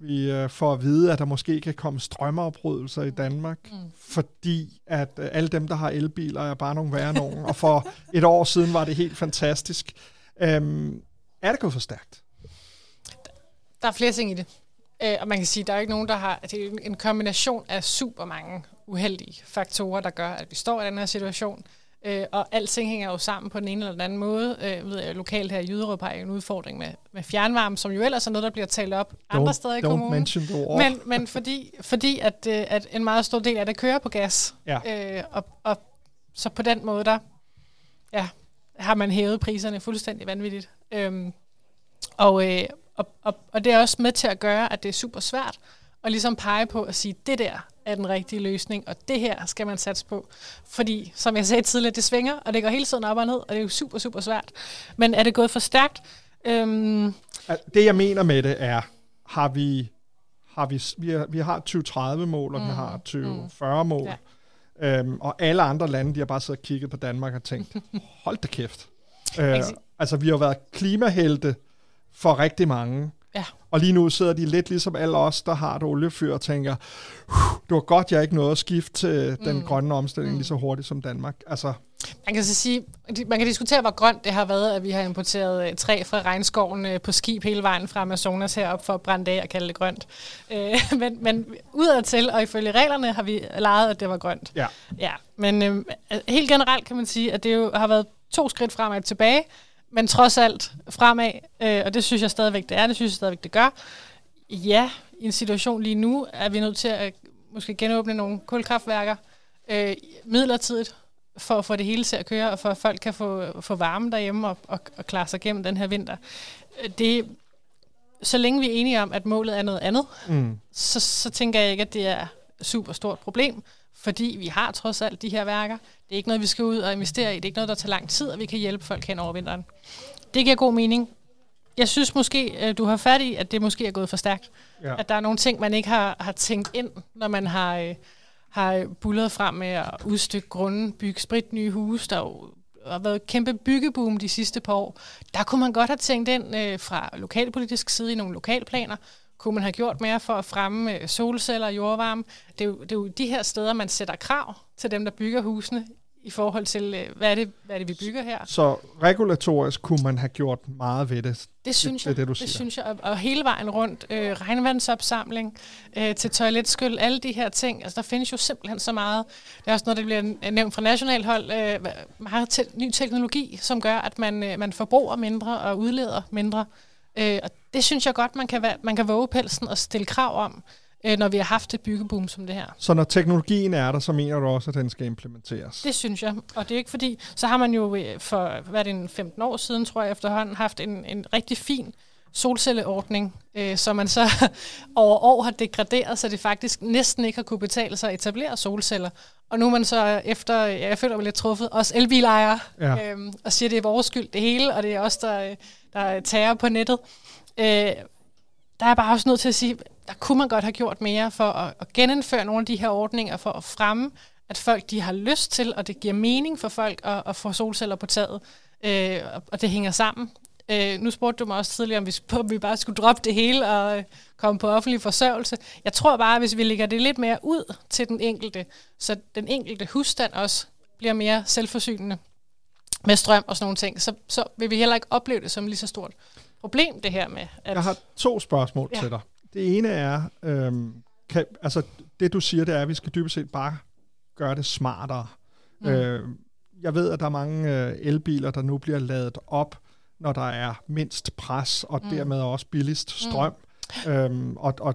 Vi øh, får at vide, at der måske kan komme strømafbrydelser i Danmark, Mm. fordi at øh, alle dem, der har elbiler, er bare nogle værre nogen. og for et år siden var det helt fantastisk. Øhm, er det gået for stærkt? Der er flere ting i det. Øh, og man kan sige, at der er ikke nogen, der har... Det er en kombination af super mange uheldige faktorer, der gør, at vi står i den her situation. Øh, og alting hænger jo sammen på den ene eller den anden måde. Øh, ved jeg, lokalt her i Jyderup har jeg en udfordring med, med fjernvarme, som jo ellers er noget, der bliver talt op andre steder i don't kommunen. mention the war. Men, men fordi, fordi at, øh, at en meget stor del af det kører på gas. Ja. Øh, og, og så på den måde, der ja, har man hævet priserne fuldstændig vanvittigt. Øhm, og, øh, og, og, og det er også med til at gøre, at det er super svært at ligesom pege på at sige, det der er den rigtige løsning, og det her skal man satse på. Fordi, som jeg sagde tidligere, det svinger, og det går hele tiden op og ned, og det er jo super, super svært. Men er det gået for stærkt? Øhm, Det, jeg mener med det, er, har vi, har vi, vi, har, vi har 2030-mål, og mm. vi har 2040-mål. Ja. Ja. Øhm, og alle andre lande, de har bare siddet og kigget på Danmark og tænkt, hold da kæft. Øh, altså, vi har været klimahelte for rigtig mange. Ja. Og lige nu sidder de lidt ligesom alle os, der har et oliefyr og tænker, "Huh, det var godt, jeg ikke nåede at skifte til den Mm. grønne omstilling Mm. lige så hurtigt som Danmark. Altså, Man kan så sige, man kan diskutere, hvor grønt det har været, at vi har importeret øh, træ fra regnskoven øh, på skib hele vejen fra Amazonas herop for at brænde det af og kalde det grønt. Øh, men, men udadtil, og ifølge reglerne, har vi lejet, at det var grønt. ja. Ja, men øh, helt generelt kan man sige, at det jo har været to skridt fremad og tilbage, men trods alt fremad, øh, og det synes jeg stadigvæk, det er, det synes jeg stadigvæk, det gør. Ja, i en situation lige nu er vi nødt til at måske genåbne nogle kulkraftværker øh, midlertidigt, for at få det hele til at køre, og for at folk kan få, få varme derhjemme og, og, og klare sig gennem den her vinter. Øh, Det, så længe vi er enige om, at målet er noget andet, Mm. så, så tænker jeg ikke, at det er super stort problem, fordi vi har trods alt de her værker. Det er ikke noget, vi skal ud og investere i. Det er ikke noget, der tager lang tid, og vi kan hjælpe folk hen over vinteren. Det giver god mening. Jeg synes måske, øh, du har fat i, at det måske er gået for stærkt. Ja. At der er nogle ting, man ikke har, har tænkt ind, når man har, øh, har bullet frem med at udstykke grunden, bygge sprit nye huse. Der er jo har været et kæmpe byggeboom de sidste par år. Der kunne man godt have tænkt ind øh, fra lokalpolitisk side i nogle lokalplaner. Kunne man have gjort mere for at fremme øh, solceller og jordvarme? Det er, jo, det er jo de her steder, man sætter krav til dem, der bygger husene i forhold til, øh, hvad, er det, hvad er det, vi bygger her. Så regulatorisk kunne man have gjort meget ved det. Det synes det jeg. det, du det siger. synes jeg. Og, og hele vejen rundt. Øh, regnvandsopsamling øh, til toiletskyld, alle de her ting. Altså, der findes jo simpelthen så meget. Det er også noget, der bliver nævnt fra nationalt hold. Øh, meget te- ny teknologi, som gør, at man, øh, man forbruger mindre og udleder mindre. Øh, og det synes jeg godt, man kan, man kan våge pelsen og stille krav om, øh, når vi har haft et byggeboom som det her. Så når teknologien er der, så mener du også, at den skal implementeres? Det synes jeg. Og det er ikke fordi, så har man jo øh, for, hvad det, en 15 år siden, tror jeg efterhånden, haft en, en rigtig fin solcelleordning, øh, som man så over år har degraderet, så det faktisk næsten ikke har kunne betale sig at etablere solceller. Og nu er man så efter, ja, jeg føler mig lidt truffet, også elbilejere, Ja. øhm, og siger, at det er vores skyld det hele, og det er os, der, der tager på nettet. Øh, der er jeg bare også nødt til at sige, der kunne man godt have gjort mere for at, at genindføre nogle af de her ordninger, for at fremme, at folk de har lyst til, og det giver mening for folk at, at få solceller på taget, øh, og- og det hænger sammen. Øh, nu spurgte du mig også tidligere, om vi, om vi bare skulle droppe det hele og øh, komme på offentlig forsørgelse. Jeg tror bare, at hvis vi lægger det lidt mere ud til den enkelte, så den enkelte husstand også bliver mere selvforsynende med strøm og sådan nogle ting, så, så vil vi heller ikke opleve det som lige så stort problem, det her med, at... Jeg har to spørgsmål Ja. til dig. Det ene er, øhm, kan, altså det du siger, det er, at vi skal dybest set bare gøre det smartere. Mm. Øh, jeg ved, at der er mange øh, elbiler, der nu bliver ladet op, når der er mindst pres, og mm. dermed også billigst strøm. Mm. Øhm, og, og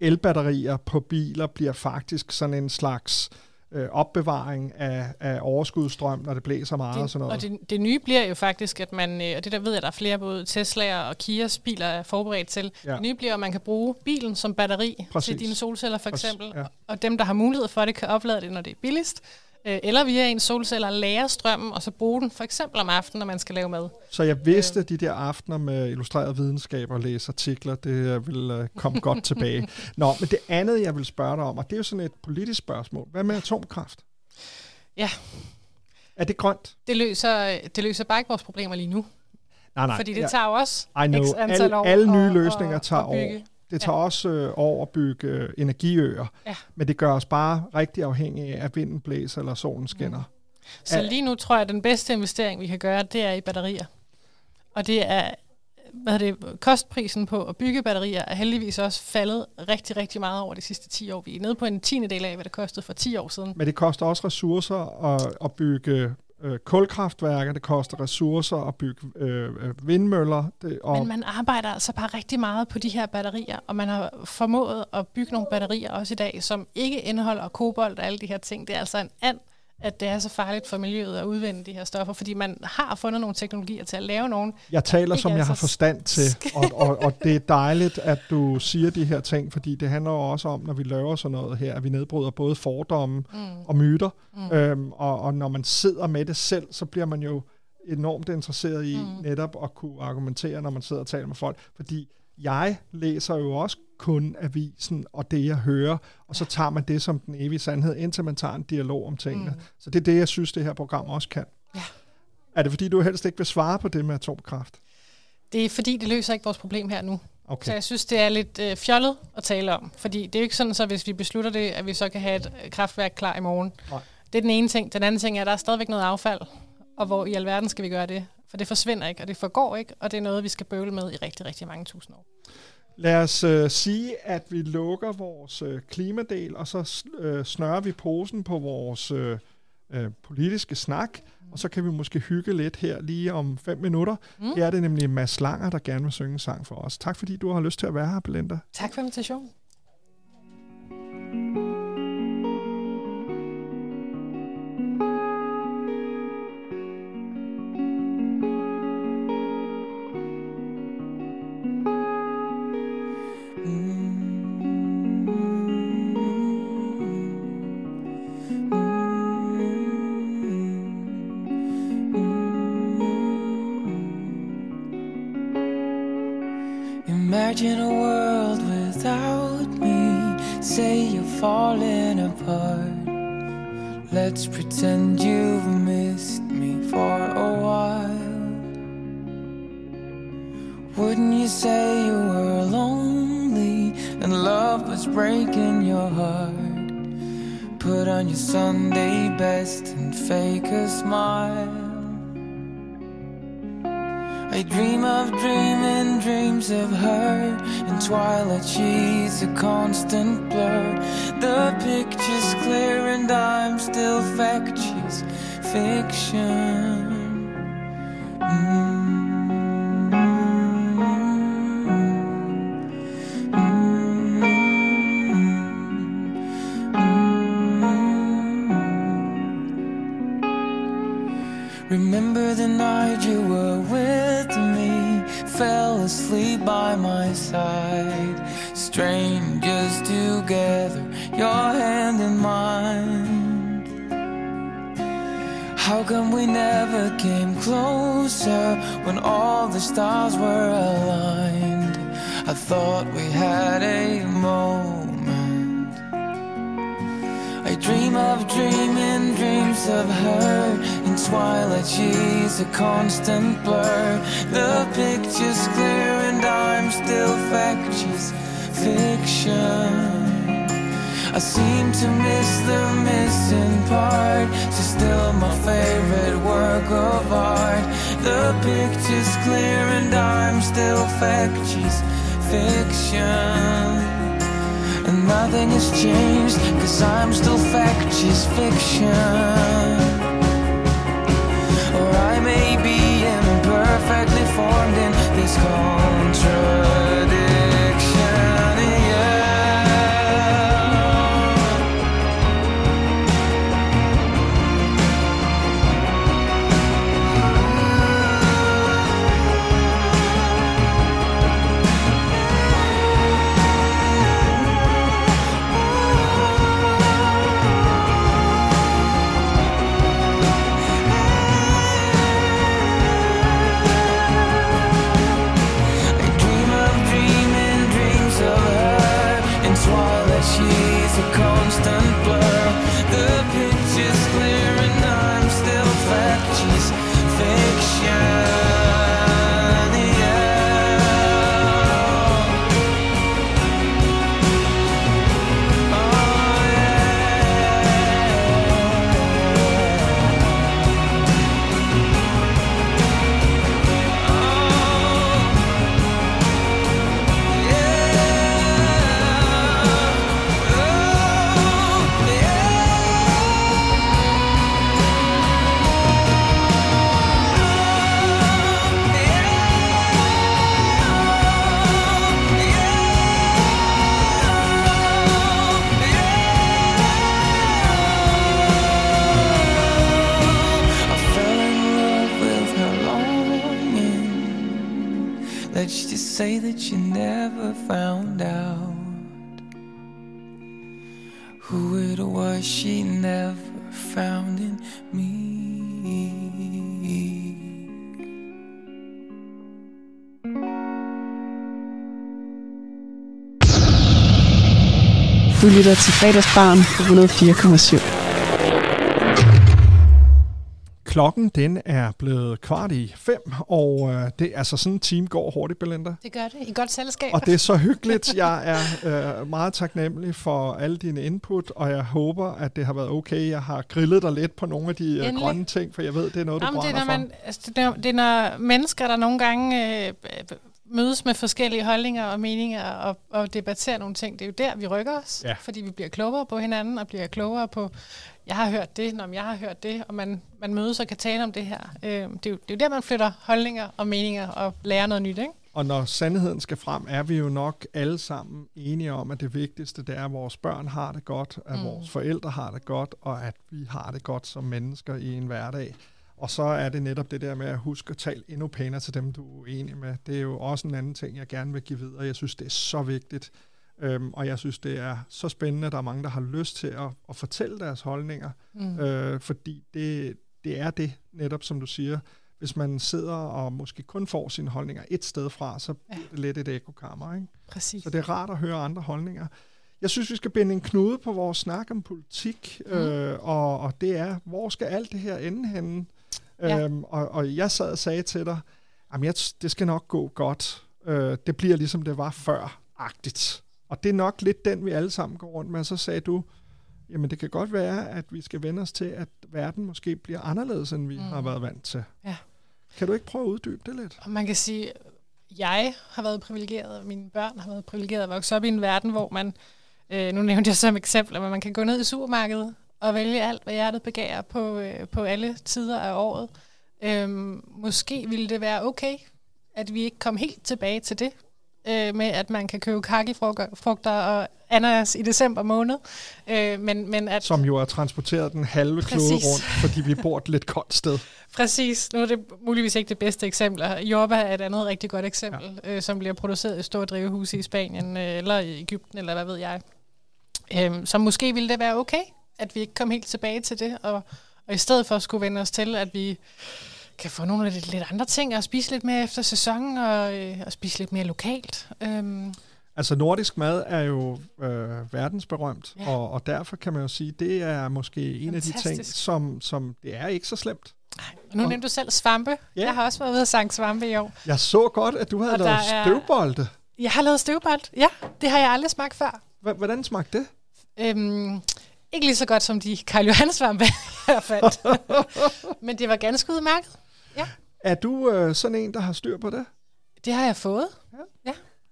elbatterier på biler bliver faktisk sådan en slags øh, opbevaring af, af overskudsstrøm, når det blæser meget og sådan det, noget. og det, det nye bliver jo faktisk, at man, øh, og det der ved jeg, der er flere både Tesla'er og Kias biler er forberedt til. Ja. Det nye bliver, at man kan bruge bilen som batteri Præcis. til dine solceller for Præcis, eksempel. ja. Og dem, der har mulighed for det, kan oplade det, når det er billigst. Øh, eller via en solceller lære strømmen, og så bruge den for eksempel om aftenen, når man skal lave mad. Så jeg vidste, at de der aftener med illustreret videnskab og læse artikler, det vil øh, komme godt tilbage. Nå, men det andet, jeg vil spørge dig om, og det er jo sådan et politisk spørgsmål. Hvad med atomkraft? Ja. Er det grønt? Det løser, det løser bare ikke vores problemer lige nu. Nej, nej. fordi det ja, tager jo også I know. x antal Alle, år alle nye løsninger at- tager bygge. år. Det tager ja. også øh, år at bygge øh, energiøer. Ja. Men det gør os bare rigtig afhængige af, at vinden blæser eller solen skinner. Så Er- lige nu tror jeg, at den bedste investering, vi kan gøre, det er i batterier. Og det er, hvad det, kostprisen på at bygge batterier er heldigvis også faldet rigtig, rigtig meget over de sidste 10 år. Vi er nede på en tiende del af, hvad det kostede for 10 år siden. Men det koster også ressourcer at, at bygge øh, kulkraftværker, det koster ressourcer at bygge øh, øh, vindmøller. Det, og Men man arbejder altså bare rigtig meget på de her batterier, og man har formået at bygge nogle batterier også i dag, som ikke indeholder kobolt og alle de her ting. Det er altså en and, at det er så farligt for miljøet at udvinde de her stoffer, fordi man har fundet nogle teknologier til at lave nogle. Jeg taler, som jeg har forstand til, og, og, og det er dejligt, at du siger de her ting, fordi det handler jo også om, når vi laver sådan noget her, at vi nedbryder både fordomme mm. og myter, mm. øhm, og, og når man sidder med det selv, så bliver man jo enormt interesseret i mm. netop at kunne argumentere, når man sidder og taler med folk, fordi jeg læser jo også kun avisen og det, jeg hører, og så tager man det som den evige sandhed, indtil man tager en dialog om tingene. Mm. Så det er det, jeg synes, det her program også kan. Ja. Er det fordi, du helst ikke vil svare på det med atomkraft? Det er fordi, det løser ikke vores problem her nu. Okay. Så jeg synes, det er lidt øh, fjollet at tale om. Fordi det er jo ikke sådan, så hvis vi beslutter det, at vi så kan have et øh, kraftværk klar i morgen. Nej. Det er den ene ting. Den anden ting er, at der er stadigvæk noget affald. Og hvor i alverden skal vi gøre det? For det forsvinder ikke, og det forgår ikke, og det er noget, vi skal bøvle med i rigtig, rigtig mange tusind år. Lad os øh, sige, at vi lukker vores øh, klimadel, og så øh, snører vi posen på vores øh, øh, politiske snak, og så kan vi måske hygge lidt her lige om fem minutter. Mm. Her er det nemlig Mads Langer, der gerne vil synge en sang for os. Tak fordi du har lyst til at være her, Belinda. Tak for invitationen. She's a constant blur. The picture's clear and I'm still fact She's fiction constant blur. The picture's clear and I'm still factious fiction. I seem to miss the missing part. She's still my favorite work of art. The picture's clear and I'm still factious fiction. And nothing has changed, cause I'm still factious fiction. In say that you never found out who it was she never found in me. Du lytter til fredagsbarn på 104,7. Klokken den er blevet kvart i fem, og øh, det altså sådan en time går hurtigt, Belinda. Det gør det. I godt selskab. Og det er så hyggeligt. Jeg er øh, meget taknemmelig for alle dine input, og jeg håber, at det har været okay. Jeg har grillet dig lidt på nogle af de øh, grønne ting, for jeg ved, det er noget, du Jamen, det, er, brænder når for. man, altså, det, er, det er når mennesker, der nogle gange øh, mødes med forskellige holdninger og meninger og, og debatterer nogle ting, det er jo der, vi rykker os. Ja. Fordi vi bliver klogere på hinanden og bliver klogere på, jeg har hørt det, når jeg har hørt det, og man, man mødes og kan tale om det her. Øh, det, er jo, det er jo der, man flytter holdninger og meninger og lærer noget nyt, ikke? Og når sandheden skal frem, er vi jo nok alle sammen enige om, at det vigtigste det er, at vores børn har det godt, at mm. vores forældre har det godt, og at vi har det godt som mennesker i en hverdag. Og så er det netop det der med at huske at tale endnu pænere til dem, du er uenig med. Det er jo også en anden ting, jeg gerne vil give videre. Jeg synes, det er så vigtigt. Øhm, og jeg synes, det er så spændende, at der er mange, der har lyst til at, at fortælle deres holdninger. Mm. Øh, fordi det, det er det, netop som du siger. Hvis man sidder og måske kun får sine holdninger et sted fra, så bliver det lidt et ekokammer. Ikke? Præcis. Så det er rart at høre andre holdninger. Jeg synes, vi skal binde en knude på vores snak om politik, mm. øh, og, og det er, hvor skal alt det her ende henne? Ja. Øhm, og, og jeg sad og sagde til dig, jamen jeg, det skal nok gå godt. Øh, det bliver ligesom det var før-agtigt. Og det er nok lidt den, vi alle sammen går rundt med. Og så sagde du, jamen det kan godt være, at vi skal vende os til, at verden måske bliver anderledes, end vi mm. har været vant til. Ja. Kan du ikke prøve at uddybe det lidt? Og man kan sige, jeg har været privilegeret, og mine børn har været privilegeret at vokse op i en verden, hvor man, øh, nu nævnte jeg som eksempel, at man kan gå ned i supermarkedet og vælge alt, hvad hjertet begærer på, øh, på alle tider af året. Øhm, måske ville det være okay, at vi ikke kom helt tilbage til det, øh, med at man kan købe kakifrugter og ananas i december måned. Øh, men, men at, Som jo er transporteret den halve klode Præcis. rundt, fordi vi bor et lidt koldt sted. Præcis. Nu er det muligvis ikke det bedste eksempel. Jordbær er et andet rigtig godt eksempel, ja. øh, som bliver produceret i store drivhuse i Spanien, øh, eller i Ægypten, eller hvad ved jeg. Øhm, så måske ville det være okay, at vi ikke kom helt tilbage til det, og, og i stedet for skulle vende os til, at vi kan få nogle af de lidt andre ting, og spise lidt mere efter sæsonen, og, øh, og spise lidt mere lokalt. Øhm, Altså nordisk mad er jo øh, verdensberømt, Ja. og, og derfor kan man jo sige, det er måske en af de ting, som, som det er ikke så slemt. Og nu Og- nævnte du selv svampe. Ja. Jeg har også været ude og sange svampe i år. Jeg så godt, at du havde Og lavet er- støvbolde. Jeg har lavet støvbold. Ja, det har jeg aldrig smagt før. H- hvordan smagte det? Øhm, ikke lige så godt som de Karl Johan svampe, jeg fandt. Men det var ganske udmærket. Er du øh, sådan en, der har styr på det? Det har jeg fået.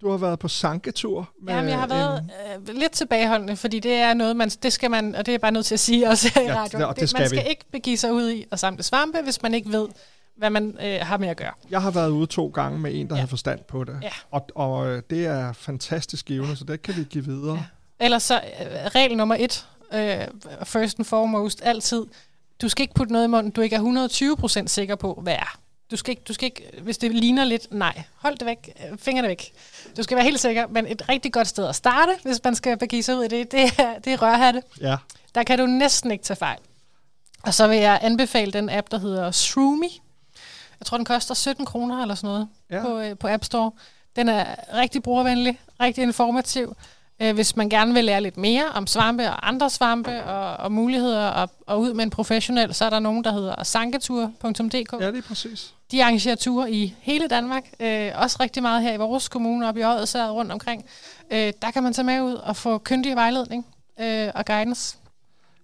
Du har været på sanketur med Jamen, jeg har været en, øh, lidt tilbageholdende, fordi det er noget, man, det skal man, og det er bare nødt til at sige også her i Ja, radioen. og det skal man skal vi. ikke begive sig ud i at samle svampe, hvis man ikke ved, hvad man øh, har med at gøre. Jeg har været ude to gange med en, der Ja. ja. havde forstand på det. Ja. Og, og øh, det er fantastisk givende, så det kan vi give videre. Ja. Ellers så, øh, regel nummer et, øh, first and foremost, altid, du skal ikke putte noget i munden, du ikke er 120% sikker på, hvad er. Du skal ikke, du skal ikke, hvis det ligner lidt, nej, hold det væk, øh, fingrene væk. Du skal være helt sikker, men et rigtig godt sted at starte, hvis man skal begive sig ud i det, det er, det er rørhatte. Ja. Der kan du næsten ikke tage fejl. Og så vil jeg anbefale den app, der hedder Shroomy. Jeg tror, den koster 17 kroner eller sådan noget Ja. på, øh, på App Store. Den er rigtig brugervenlig, rigtig informativ. Øh, hvis man gerne vil lære lidt mere om svampe og andre svampe og, og muligheder og, og ud med en professionel, så er der nogen, der hedder sanketur.dk. ja, det er præcis. De arrangerer ture i hele Danmark. Øh, også rigtig meget her i vores kommune, op i Odsherred rundt omkring. Øh, der kan man tage med ud og få kyndig vejledning øh, og guidance.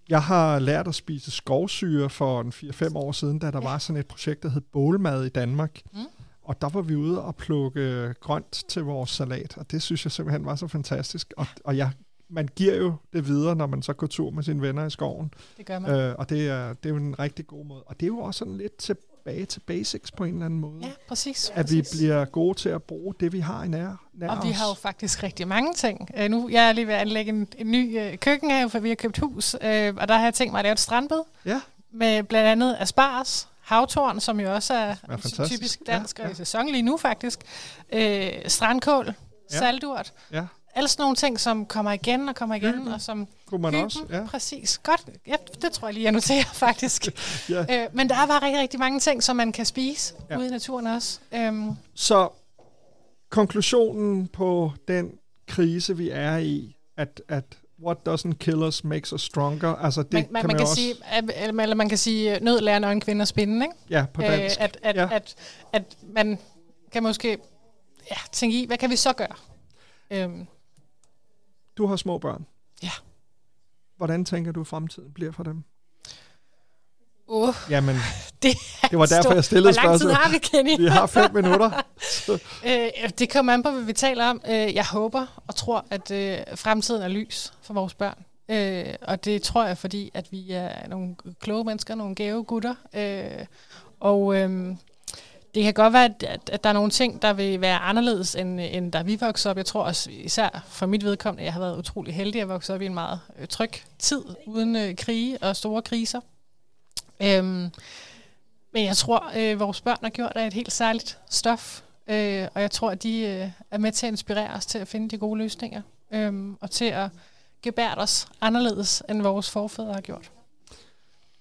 Jeg har lært at spise skovsyre for en 4-5 år siden, da der ja. var sådan et projekt, der hed Bålmad i Danmark. Mm. Og der var vi ude og plukke grønt til vores salat, og det synes jeg simpelthen var så fantastisk. Og, og jeg, man giver jo det videre, når man så går tur med sine venner i skoven. Det gør man. Øh, og det er, det er jo en rigtig god måde. Og det er jo også sådan lidt tilbage til basics på en eller anden måde. Ja, præcis. At vi præcis. bliver gode til at bruge det, vi har i nær, nær Og vi os. har jo faktisk rigtig mange ting. Uh, nu jeg er lige ved at anlægge en, en ny uh, køkkenhave, for vi har købt hus. Uh, og der har jeg tænkt mig at lave et strandbed. Ja. Med blandt andet asparges, havtorn, som jo også er, Er fantastisk. typisk dansk Ja, og ja. i sæson lige nu faktisk. Uh, strandkål, ja. salturt. Ja, Alle sådan nogle ting, som kommer igen og kommer igen. Hyben. Og som kunne man hyben, også. Ja. Præcis. Godt. Ja, det tror jeg lige, jeg noterer faktisk. Ja. uh, men der er bare rigtig, rigtig mange ting, som man kan spise Ja. ude i naturen også. Um, Så konklusionen på den krise, vi er i, at, at what doesn't kill us makes us stronger. Altså det man, man, kan man, man, kan også, sige, at- eller eller man kan sige, øh, nød lærer nøgen kvinder spinde, ikke? ja, på dansk. at, at, ja. ja. at, at man kan måske ja, tænke i, hvad kan vi så gøre? Øhm, Du har små børn. Ja. Hvordan tænker du, fremtiden bliver for dem? Uh, Jamen, det, det var derfor, stort. jeg stillede Hvor lang tid spørgsmålet. har vi, Kenny? Vi har fem minutter. øh, det kommer an på, hvad vi taler om. Øh, jeg håber og tror, at øh, fremtiden er lys for vores børn. Øh, og det tror jeg, fordi at vi er nogle kloge mennesker, nogle gave gutter. Øh, og øh, det kan godt være, at, at, at der er nogle ting, der vil være anderledes, end, end da vi voksede op. Jeg tror også, især for mit vedkommende, jeg har været utrolig heldig at vokse op i en meget øh, tryg tid, uden øh, krige og store kriser. Øhm, men jeg tror, øh, vores børn har gjort af et helt særligt stof, øh, og jeg tror, at de øh, er med til at inspirere os til at finde de gode løsninger, øh, og til at gebære os anderledes, end vores forfædre har gjort.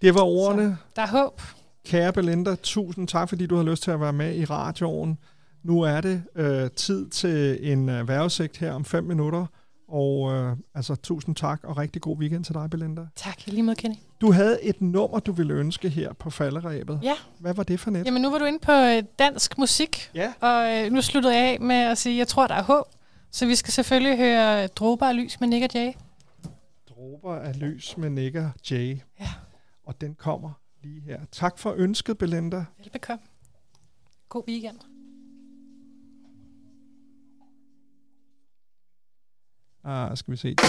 Det var ordene. Der er håb. Kære Belinda, tusind tak, fordi du har lyst til at være med i radioen. Nu er det øh, tid til en øh, vejrudsigt her om fem minutter. Og øh, altså, tusind tak, og rigtig god weekend til dig, Belinda. Tak, lige måde, Kenny. Du havde et nummer, du ville ønske her på falderæbet. Ja. Hvad var det for net? Jamen, nu var du inde på øh, dansk musik, Ja. og øh, nu sluttede jeg af med at sige, at jeg tror, der er håb. Så vi skal selvfølgelig høre Dråber af lys med Nick og Jay. Dråber af lys med Nick og Jay. Ja. Og den kommer lige her. Tak for ønsket, Belinda. Velbekomme. God weekend. Ah, skal vi se. Det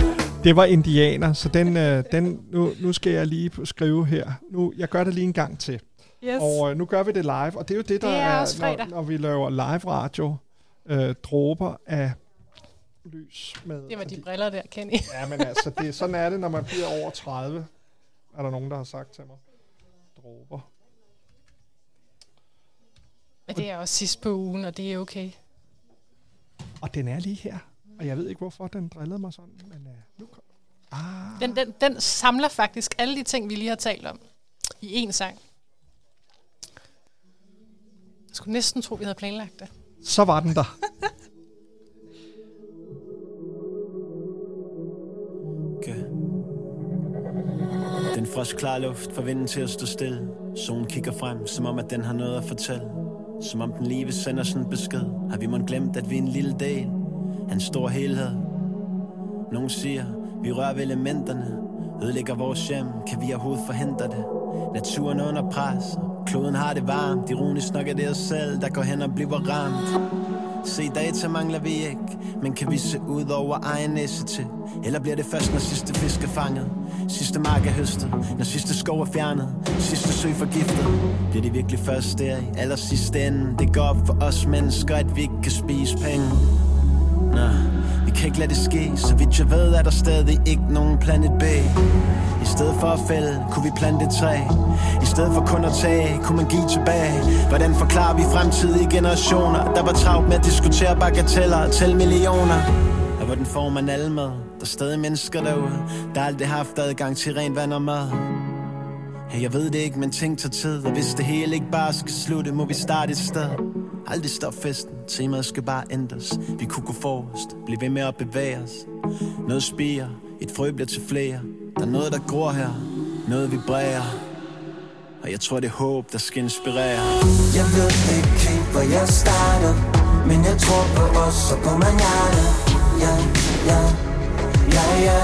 var indianer, så den, øh, den nu, nu skal jeg lige skrive her. Nu, jeg gør det lige en gang til. Yes. Og øh, nu gør vi det live, og det er jo det, der Det er også når, når vi laver live radio. Øh, dråber af lys med... Det var de fordi- briller der, Kenny. Ja, men altså, det, sådan er det, når man bliver over 30, er der nogen, der har sagt til mig. Dråber. Men det er også sidst på ugen, og det er okay. Og den er lige her. Og jeg ved ikke, hvorfor den drillede mig sådan, men uh, nu kom... Ah, Den, den, den samler faktisk alle de ting, vi lige har talt om, i én sang. Jeg skulle næsten tro, vi havde planlagt det. Så var den der. Okay. Den frisk klar luft får vinden til at stå stille. Solen kigger frem, som om at den har noget at fortælle. Som om den lige vil sende os en besked. Har vi måtte glemt, at vi er en lille del en stor helhed. Nogle siger, vi rører ved elementerne. Ødelægger vores hjem, kan vi overhovedet forhindre det? Naturen er under pres, kloden har det varmt. Ironisk nok er det os selv, der går hen og bliver ramt. Se, data mangler vi ikke, men kan vi se ud over egen næse til? Eller bliver det først, når sidste fisk er fanget? Sidste mark er høstet, når sidste skov er fjernet Sidste sø forgiftet Bliver det virkelig først der i aller sidste ende Det går op for os mennesker, at vi ikke kan spise penge Nah, vi kan ikke lade det ske Så vidt jeg ved, er der stadig ikke nogen planet B. I stedet for at fælde, kunne vi plante et træ. I stedet for kun at tage, kunne man give tilbage. Hvordan forklarer vi fremtidige generationer Der var travlt med at diskutere bagateller og tælle millioner? Og hvordan får man alle med Der er stadig mennesker derude Der aldrig har haft adgang til rent vand og mad. Hey, jeg ved det ikke, men ting tager tid Og hvis det hele ikke bare skal slutte, må vi starte et sted. Aldrig stop festen, temaet skal bare ændres. Vi kunne gå forrest, blive ved med at bevæge os. Noget spiger, et frø bliver til flere. Der er noget, der gror her, noget vibrerer. Og jeg tror, det er håb, der skal inspirere. Jeg ved ikke helt, hvor jeg starter Men jeg tror på os og på manana Ja, ja, ja, ja.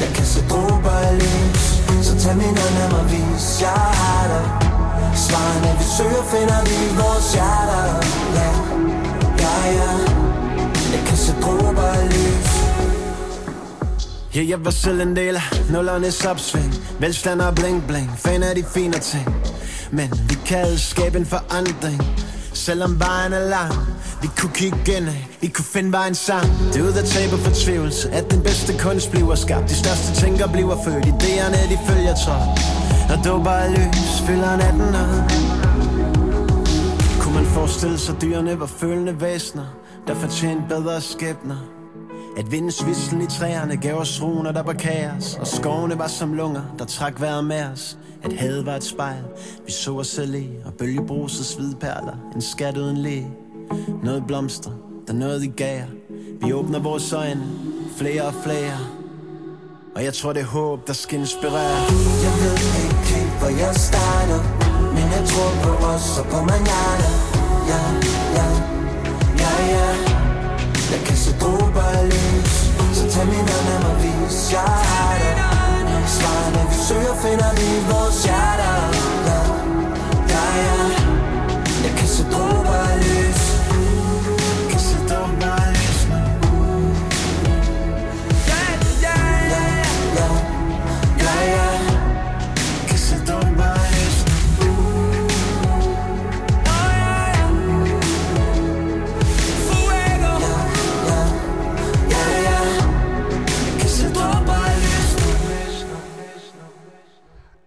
Jeg kan se dråber lys Så tag min hånd og vis jeg har dig. Svarene vi søger, finder vi i vores hjerter. Ja, ja, ja. Jeg kan se dråber af lys Ja, yeah, jeg var selv en del af nullernes opsving. Velstand og bling bling, fan af de fine ting. Men vi kan skabe en forandring. Selvom vejen er lang. Vi kunne kigge ind vi kunne finde vejen sammen. Det er ud af at tabe fortvivlelse At den bedste kunst bliver skabt. De største tænker bliver født. Idéerne de følger trop der dog lys fylder natten op Kunne man forestille sig dyrene var følende væsner Der fortjente bedre skæbner? At vindens vislen i træerne gav os runer, der var kaos Og skovene var som lunger, der trak vejret med os. At havet var et spejl, vi så os selv i Og bølgebrusets hvide perler, en skat uden læge Noget blomster, der noget i gager Vi åbner vores øjne, flere og flere. Og jeg tror det er håb, der skal inspirere. Jeg ved ikke hvor jeg starter Men jeg tror på os og på manana Ja, ja, ja, ja Jeg kan se dråber af lys Så tag min hånd af mig, vis jeg har dig Svarene vi søger, finder vi vores hjerter Ja, ja, ja Jeg kan se dråber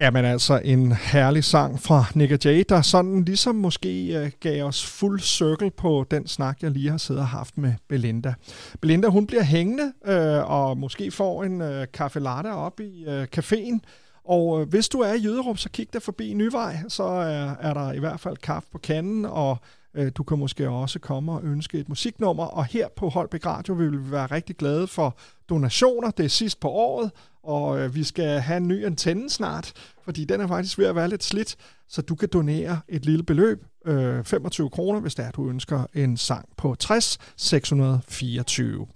Jamen altså en herlig sang fra Nick Jay, der sådan ligesom måske øh, gav os fuld circle på den snak, jeg lige har siddet og haft med Belinda. Belinda, hun bliver hængende øh, og måske får en øh, kaffe latte op i øh, caféen. Og øh, hvis du er i Jøderup, så kig der forbi Nyvej, så er, er der i hvert fald kaffe på kanden, og Øh, du kan måske også komme og ønske et musiknummer. Og her på Holbæk Radio vil vi være rigtig glade for donationer. Det er sidst på året, og øh, vi skal have en ny antenne snart, fordi den er faktisk ved at være lidt slidt, så du kan donere et lille beløb, øh, 25 kroner, hvis det er, du ønsker en sang på 60 624.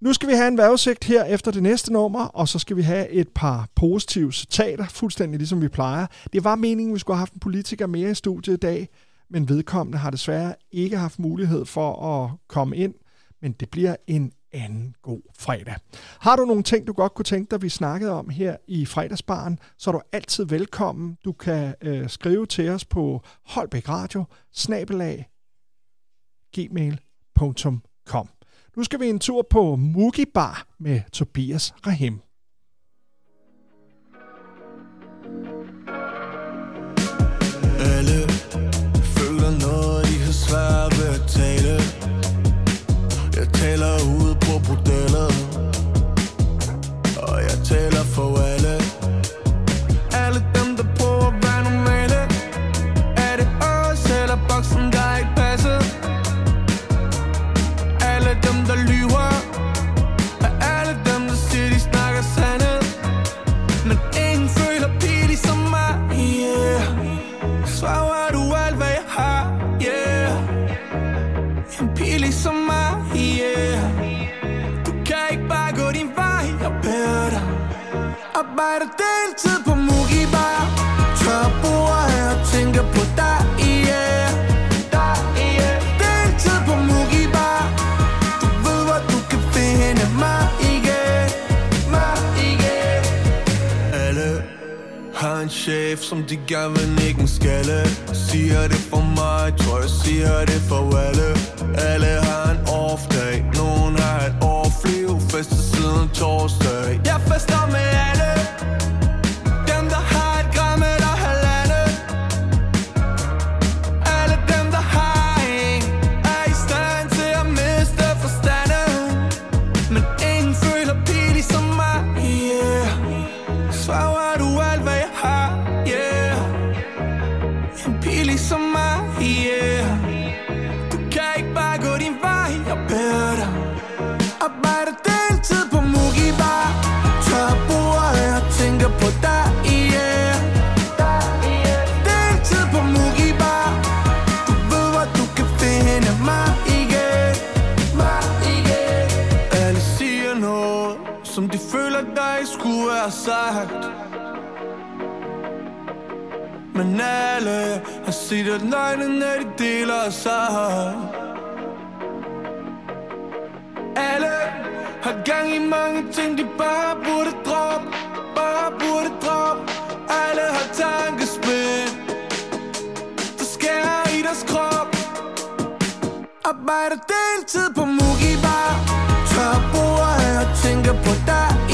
Nu skal vi have en vejrudsigt her efter det næste nummer, og så skal vi have et par positive citater, fuldstændig ligesom vi plejer. Det var meningen, at vi skulle have haft en politiker mere i studiet i dag, men vedkommende har desværre ikke haft mulighed for at komme ind, men det bliver en anden god fredag. Har du nogle ting, du godt kunne tænke dig, vi snakkede om her i fredagsbaren, så er du altid velkommen. Du kan øh, skrive til os på Holbæk Radio, snabelag, gmail.com. Nu skal vi en tur på Mugi Bar med Tobias Rahim. Arbejder deltid på Mugi Bar. Tør bord her og tænker på dig, yeah. Deltid på Mugi Bar. Du ved, hvor du kan finde mig, yeah Mig, yeah Alle har en chef, som de gerne vil nikke en skalle. Siger det for mig, tror jeg siger det for alle. Alle har en off day, nogen har et off liv Fester siden torsdag. Jeg fester med alle. Har sagt. Men alle har set at løgne, når de deler sig. Alle har gang i mange ting, de bare burde droppe Bare burde droppe. Alle har tankespind Der skærer i deres krop. Arbejder deltid på Mugi Bar Tør bord og tænker på dig,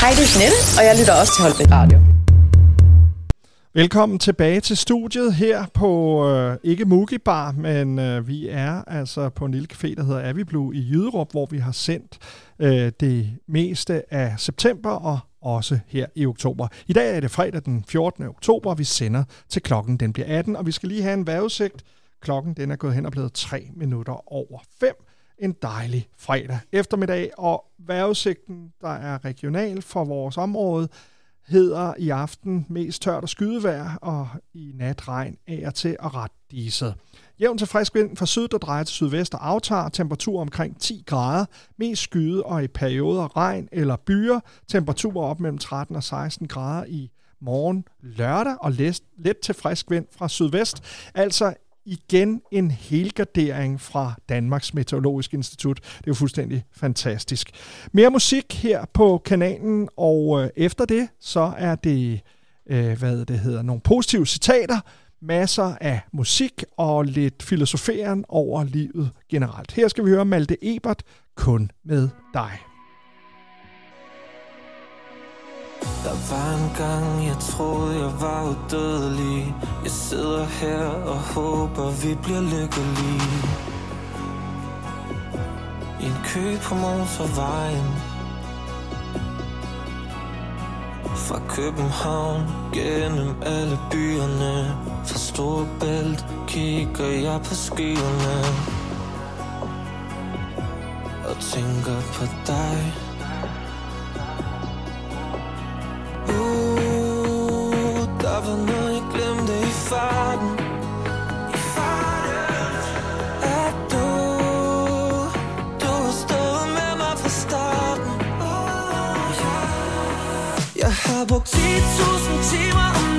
Hej, det er Jeanette, og jeg lytter også til Holbæk Radio. Velkommen tilbage til studiet her på, øh, ikke Mugi Bar, men øh, vi er altså på en lille café, der hedder Aviblu i Jyderup, hvor vi har sendt øh, det meste af september og også her i oktober. I dag er det fredag den 14. oktober, vi sender til klokken den bliver 18, og vi skal lige have en vejrudsigt. Klokken den er gået hen og blevet 3 minutter over 5. En dejlig fredag eftermiddag, og vejrudsigten, der er regional for vores område, hedder i aften mest tørt og skydevejr, og i nat regn af og til og ret diset. Jævn til frisk vind fra syd, der drejer til sydvest og aftager temperatur omkring 10 grader, mest skyde og i perioder regn eller byer, temperaturer op mellem 13 og 16 grader i morgen lørdag, og let, let til frisk vind fra sydvest. Altså igen en helgardering fra Danmarks Meteorologiske Institut. Det er jo fuldstændig fantastisk. Mere musik her på kanalen, og øh, efter det, så er det, øh, hvad det hedder, nogle positive citater, masser af musik og lidt filosoferen over livet generelt. Her skal vi høre Malte Ebert, kun med dig. Der var en gang, jeg troede, jeg var udødelig. Jeg sidder her og håber, vi bliver lykkelige. I en kø på motorvejen. Fra København gennem alle byerne. Fra Storbælt kigger jeg på skyerne. Og tænker på dig. Uh, der var noget, jeg glemte i farten. I farten. At du, du har stået med mig fra starten. Oh, jeg har brugt 10.000 timer om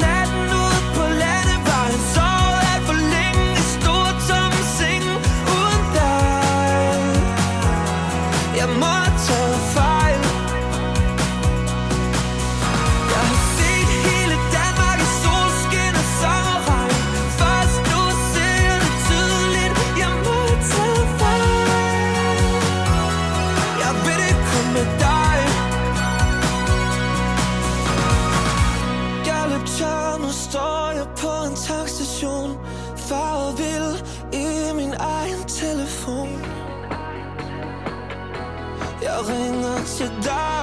Jeg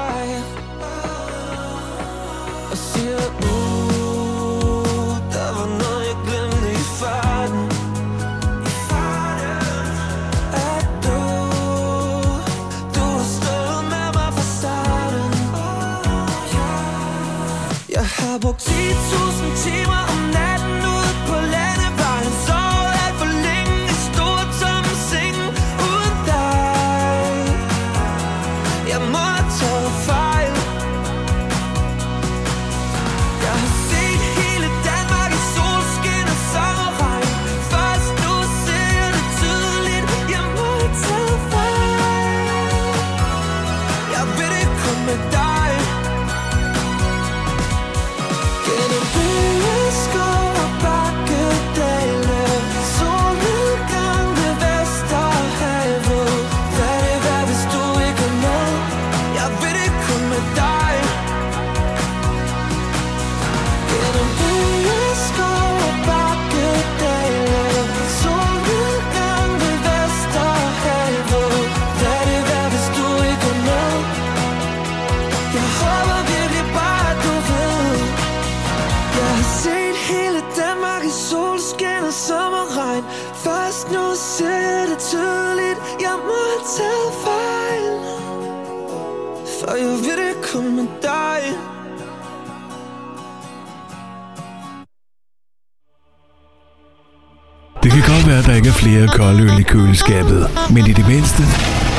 Det kan godt være, at der ikke er flere kolde øl i køleskabet, men i det mindste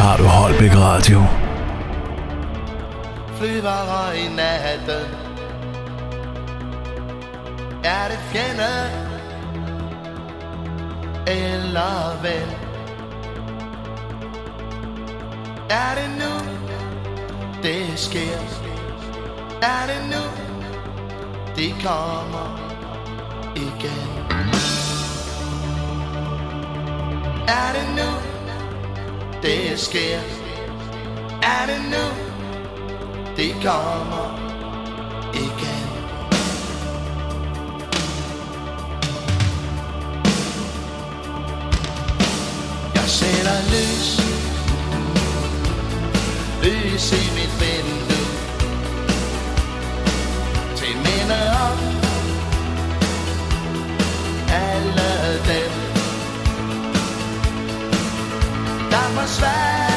har du Holbæk Radio. Flyver i natten Er det fjende eller ven? Er det nu, det sker? Er det nu, de kommer igen? Er det nu, det sker? Er det nu, det kommer igen. Jeg sætter lys, lys i mit vindue, der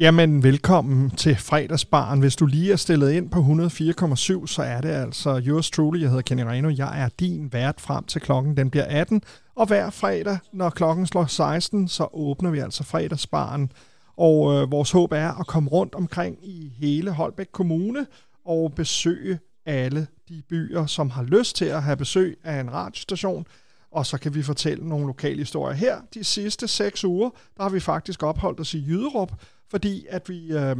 Jamen, velkommen til fredagsbaren. Hvis du lige er stillet ind på 104,7, så er det altså yours truly. Jeg hedder Kenny Reno. Jeg er din vært frem til klokken. Den bliver 18. Og hver fredag, når klokken slår 16, så åbner vi altså fredagsbaren. Og øh, vores håb er at komme rundt omkring i hele Holbæk Kommune og besøge alle de byer, som har lyst til at have besøg af en radiostation, og så kan vi fortælle nogle lokale historier. Her de sidste seks uger, der har vi faktisk opholdt os i Jyderup, fordi at vi øh,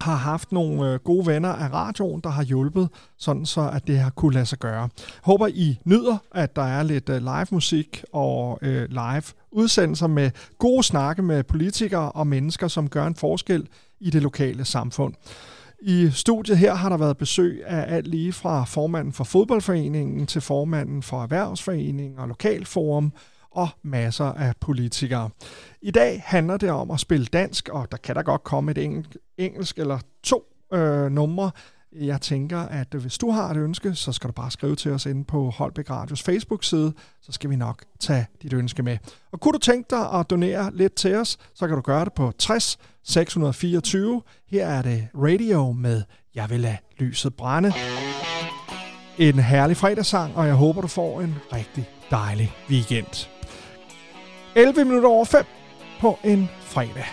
har haft nogle øh, gode venner af radioen, der har hjulpet, sådan så at det har kunne lade sig gøre. Håber I nyder, at der er lidt øh, live musik og øh, live udsendelser med gode snakke med politikere og mennesker, som gør en forskel i det lokale samfund. I studiet her har der været besøg af alt lige fra formanden for fodboldforeningen til formanden for erhvervsforeningen og lokalforum og masser af politikere. I dag handler det om at spille dansk, og der kan der godt komme et engelsk eller to øh, numre. Jeg tænker, at hvis du har et ønske, så skal du bare skrive til os inde på Holbæk Radios Facebook-side, så skal vi nok tage dit ønske med. Og kunne du tænke dig at donere lidt til os, så kan du gøre det på 60 624. Her er det radio med Jeg vil lade lyset brænde. En herlig fredagssang, og jeg håber, du får en rigtig dejlig weekend. 11 minutter over 5 på en fredag.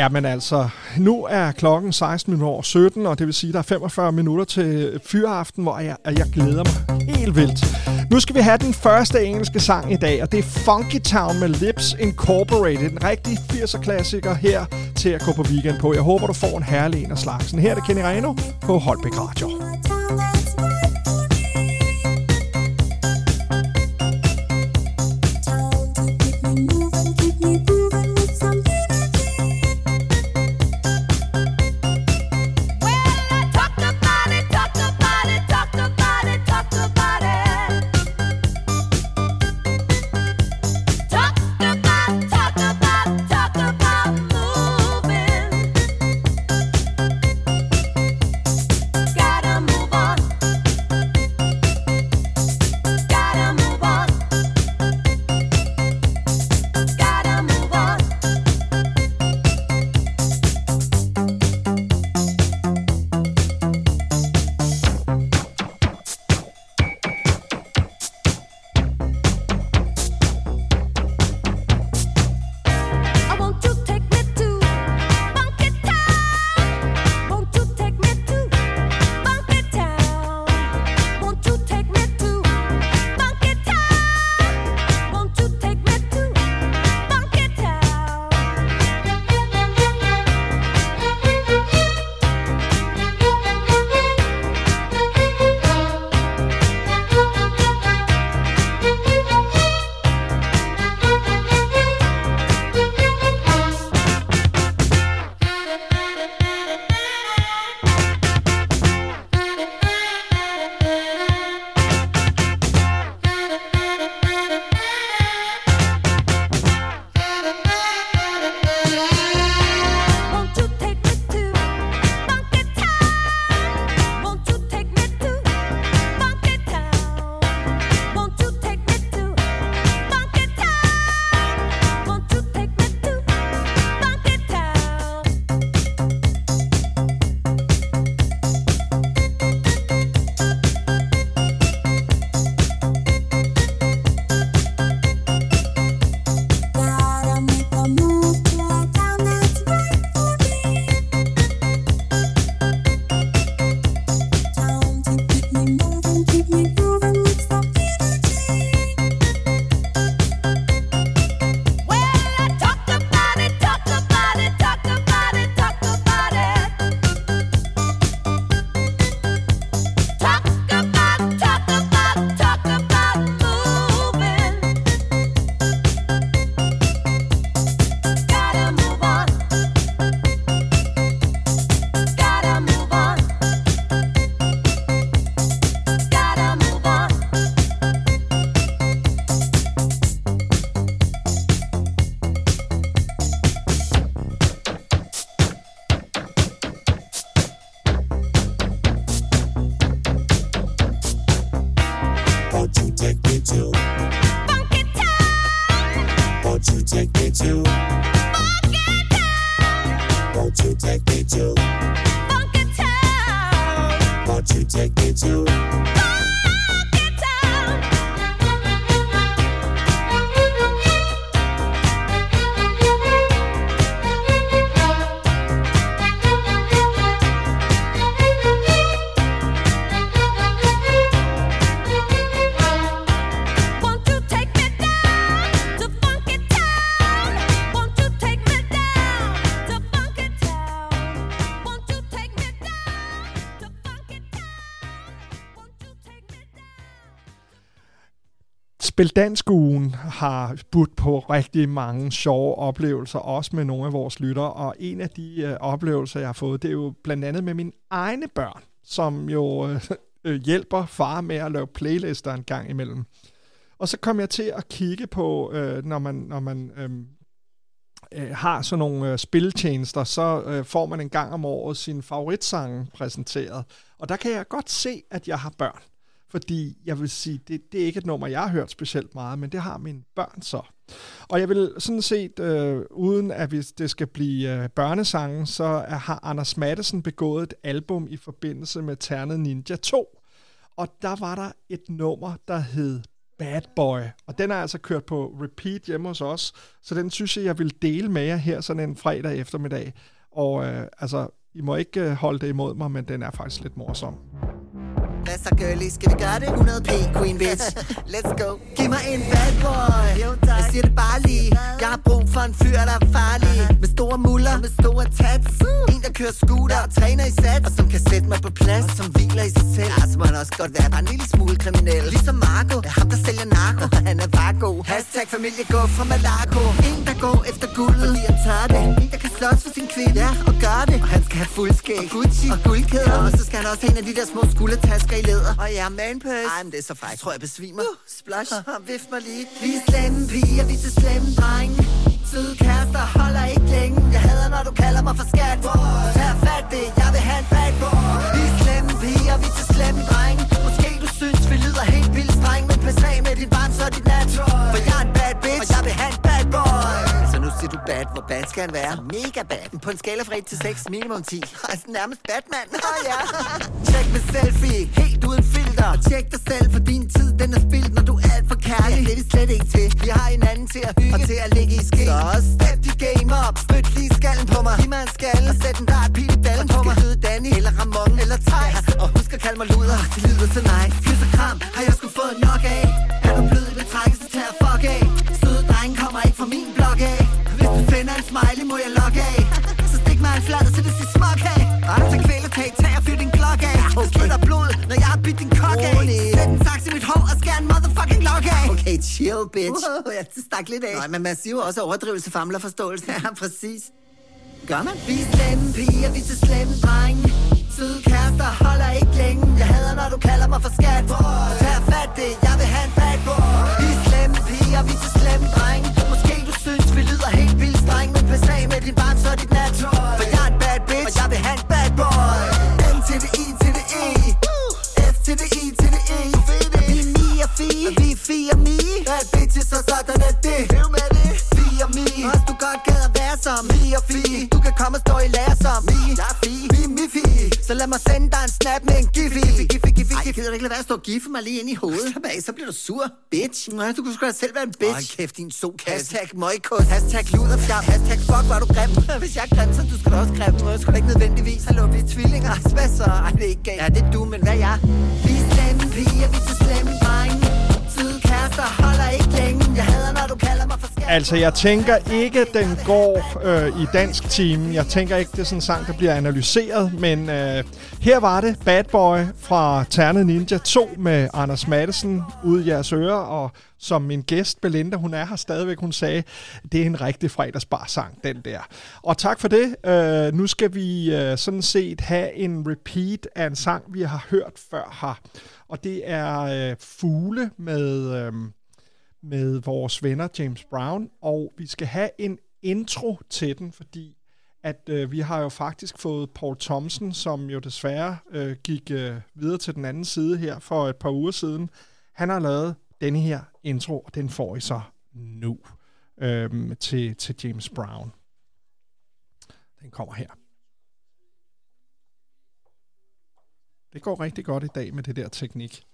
Ja, men altså, nu er klokken 16 minutter over 17, og det vil sige, at der er 45 minutter til fyraften, hvor jeg, jeg glæder mig helt vildt. Nu skal vi have den første engelske sang i dag, og det er Funky Town med Lips Incorporated. En rigtig 80'er-klassiker her til at gå på weekend på. Jeg håber, du får en herlig en af slagsen. Her er det Kenny Reno på Holbæk Radio. Spil Dansk Ugen har budt på rigtig mange sjove oplevelser, også med nogle af vores lyttere, og en af de øh, oplevelser, jeg har fået, det er jo blandt andet med mine egne børn, som jo øh, øh, hjælper far med at lave playlister en gang imellem. Og så kom jeg til at kigge på, øh, når man, når man øh, øh, har sådan nogle øh, spiltjenester, så øh, får man en gang om året sin favoritsange præsenteret. Og der kan jeg godt se, at jeg har børn. Fordi jeg vil sige, det, det er ikke et nummer, jeg har hørt specielt meget, men det har mine børn så. Og jeg vil sådan set, øh, uden at hvis det skal blive øh, børnesangen, så har Anders Mattesen begået et album i forbindelse med Ternet Ninja 2. Og der var der et nummer, der hed Bad Boy. Og den er altså kørt på repeat hjemme hos os, så den synes jeg, jeg vil dele med jer her sådan en fredag eftermiddag. Og øh, altså, I må ikke øh, holde det imod mig, men den er faktisk lidt morsom. Hvad så, girlie? Skal vi gøre det? 100p, queen bitch. Let's go. Giv mig en bad boy. Jeg siger det bare lige. Jeg har brug for en fyr, der er farlig. Med store muller, med store tats. En, der kører scooter og træner i sats. Og som kan sætte mig på plads, og som hviler i sig selv. Ja, så må han også godt være bare en lille smule kriminel. Ligesom Marco, ja, ham der sælger narko. Han er bare god. Hashtag familie gå fra Malaco. En, der går efter guld, fordi han tager det. En, der kan slås for sin kvinde, ja, og gør det. Og han skal have fuld skæg, og Gucci og guldkæder. Og så skal han også have en af de der små skuldertasker i læder. Og ja, manpøs. Ej, men det er så frækt. Jeg tror, jeg besvimer. Uh, splash. Vift mig lige. Vi er slemme piger, vi er til slemme drenge. Søde kærester holder ikke længe. Jeg hader, når du kalder mig for skat. Tag fat det, jeg vil have en bad boy. Vi er slemme piger, vi er til slemme drenge. Måske du synes, vi lyder helt vildt streng. Men pas af med dit barn, så er dit natural. For jeg er en bad bitch, og jeg vil have en bad bad, hvor bad skal han være? Mega bad. På en skala fra 1 til 6, minimum 10. Altså nærmest Batman. Åh ja. Tjek med selfie, helt uden filter. Og tjek dig selv, for din tid den er spildt, når du er alt for kærlig. Ja, det er vi slet ikke til. Vi har hinanden til at hygge og til at ligge i ske. Så step de game up, spyt lige skallen på mig. Giv mig en skalle og sæt en dart pil i ballen på mig. Danny, eller Ramon, eller Thijs. Ja, og husk at kalde mig luder. Det lyder så nice. Kys og kram har jeg stak lidt af. Nej, men man siger jo også overdrivelse famler forståelse. Ja, præcis. Gør man? Vi er slemme piger, vi er til slemme drenge. Søde kærester holder ikke længe. Jeg hader, når du kalder mig for skat. Tag fat det, jeg vil have en bad boy. Vi er slemme piger, vi er til slemme drenge. Måske du synes, vi lyder helt vildt streng. Men pas af med din barn, så dit natural. For jeg er en bad bitch, og jeg vil have en som mi og fi. Du kan komme og stå i lære som mi. Jeg er fi. Vi er mi fi. Så lad mig sende dig en snap med en giffi. Giffi, giffi, giffi. Ej, gider du ikke lade være at stå og giffe mig lige ind i hovedet? Slap af, så bliver du sur, bitch. Nej, du kunne sgu da selv være en bitch. Ej, kæft, din sokasse. Hashtag møgkos. Hashtag luderfjam. Hashtag fuck, er du grim. Hvis jeg er grim, så du skal da også grim. Du er sgu da ikke nødvendigvis. Hallo, vi er tvillinger. Hvad så? Ej, det er ikke galt. Ja, det er du, men hvad er jeg? Vi er slemme piger, vi er så slemme drenge. Søde kærester holder ikke længe. Jeg hader, når du kalder. Altså, jeg tænker ikke, den går øh, i dansk team. Jeg tænker ikke, det er sådan en sang, der bliver analyseret. Men øh, her var det Bad Boy fra Ternet Ninja 2 med Anders Madsen ud i jeres ører. Og som min gæst, Belinda, hun er her stadigvæk, hun sagde, det er en rigtig fredagsbar-sang, den der. Og tak for det. Øh, nu skal vi øh, sådan set have en repeat af en sang, vi har hørt før her. Og det er øh, Fugle med... Øh, med vores venner James Brown, og vi skal have en intro til den, fordi at øh, vi har jo faktisk fået Paul Thompson, som jo desværre øh, gik øh, videre til den anden side her for et par uger siden. Han har lavet denne her intro, og den får I så nu øh, til, til James Brown. Den kommer her. Det går rigtig godt i dag med det der teknik.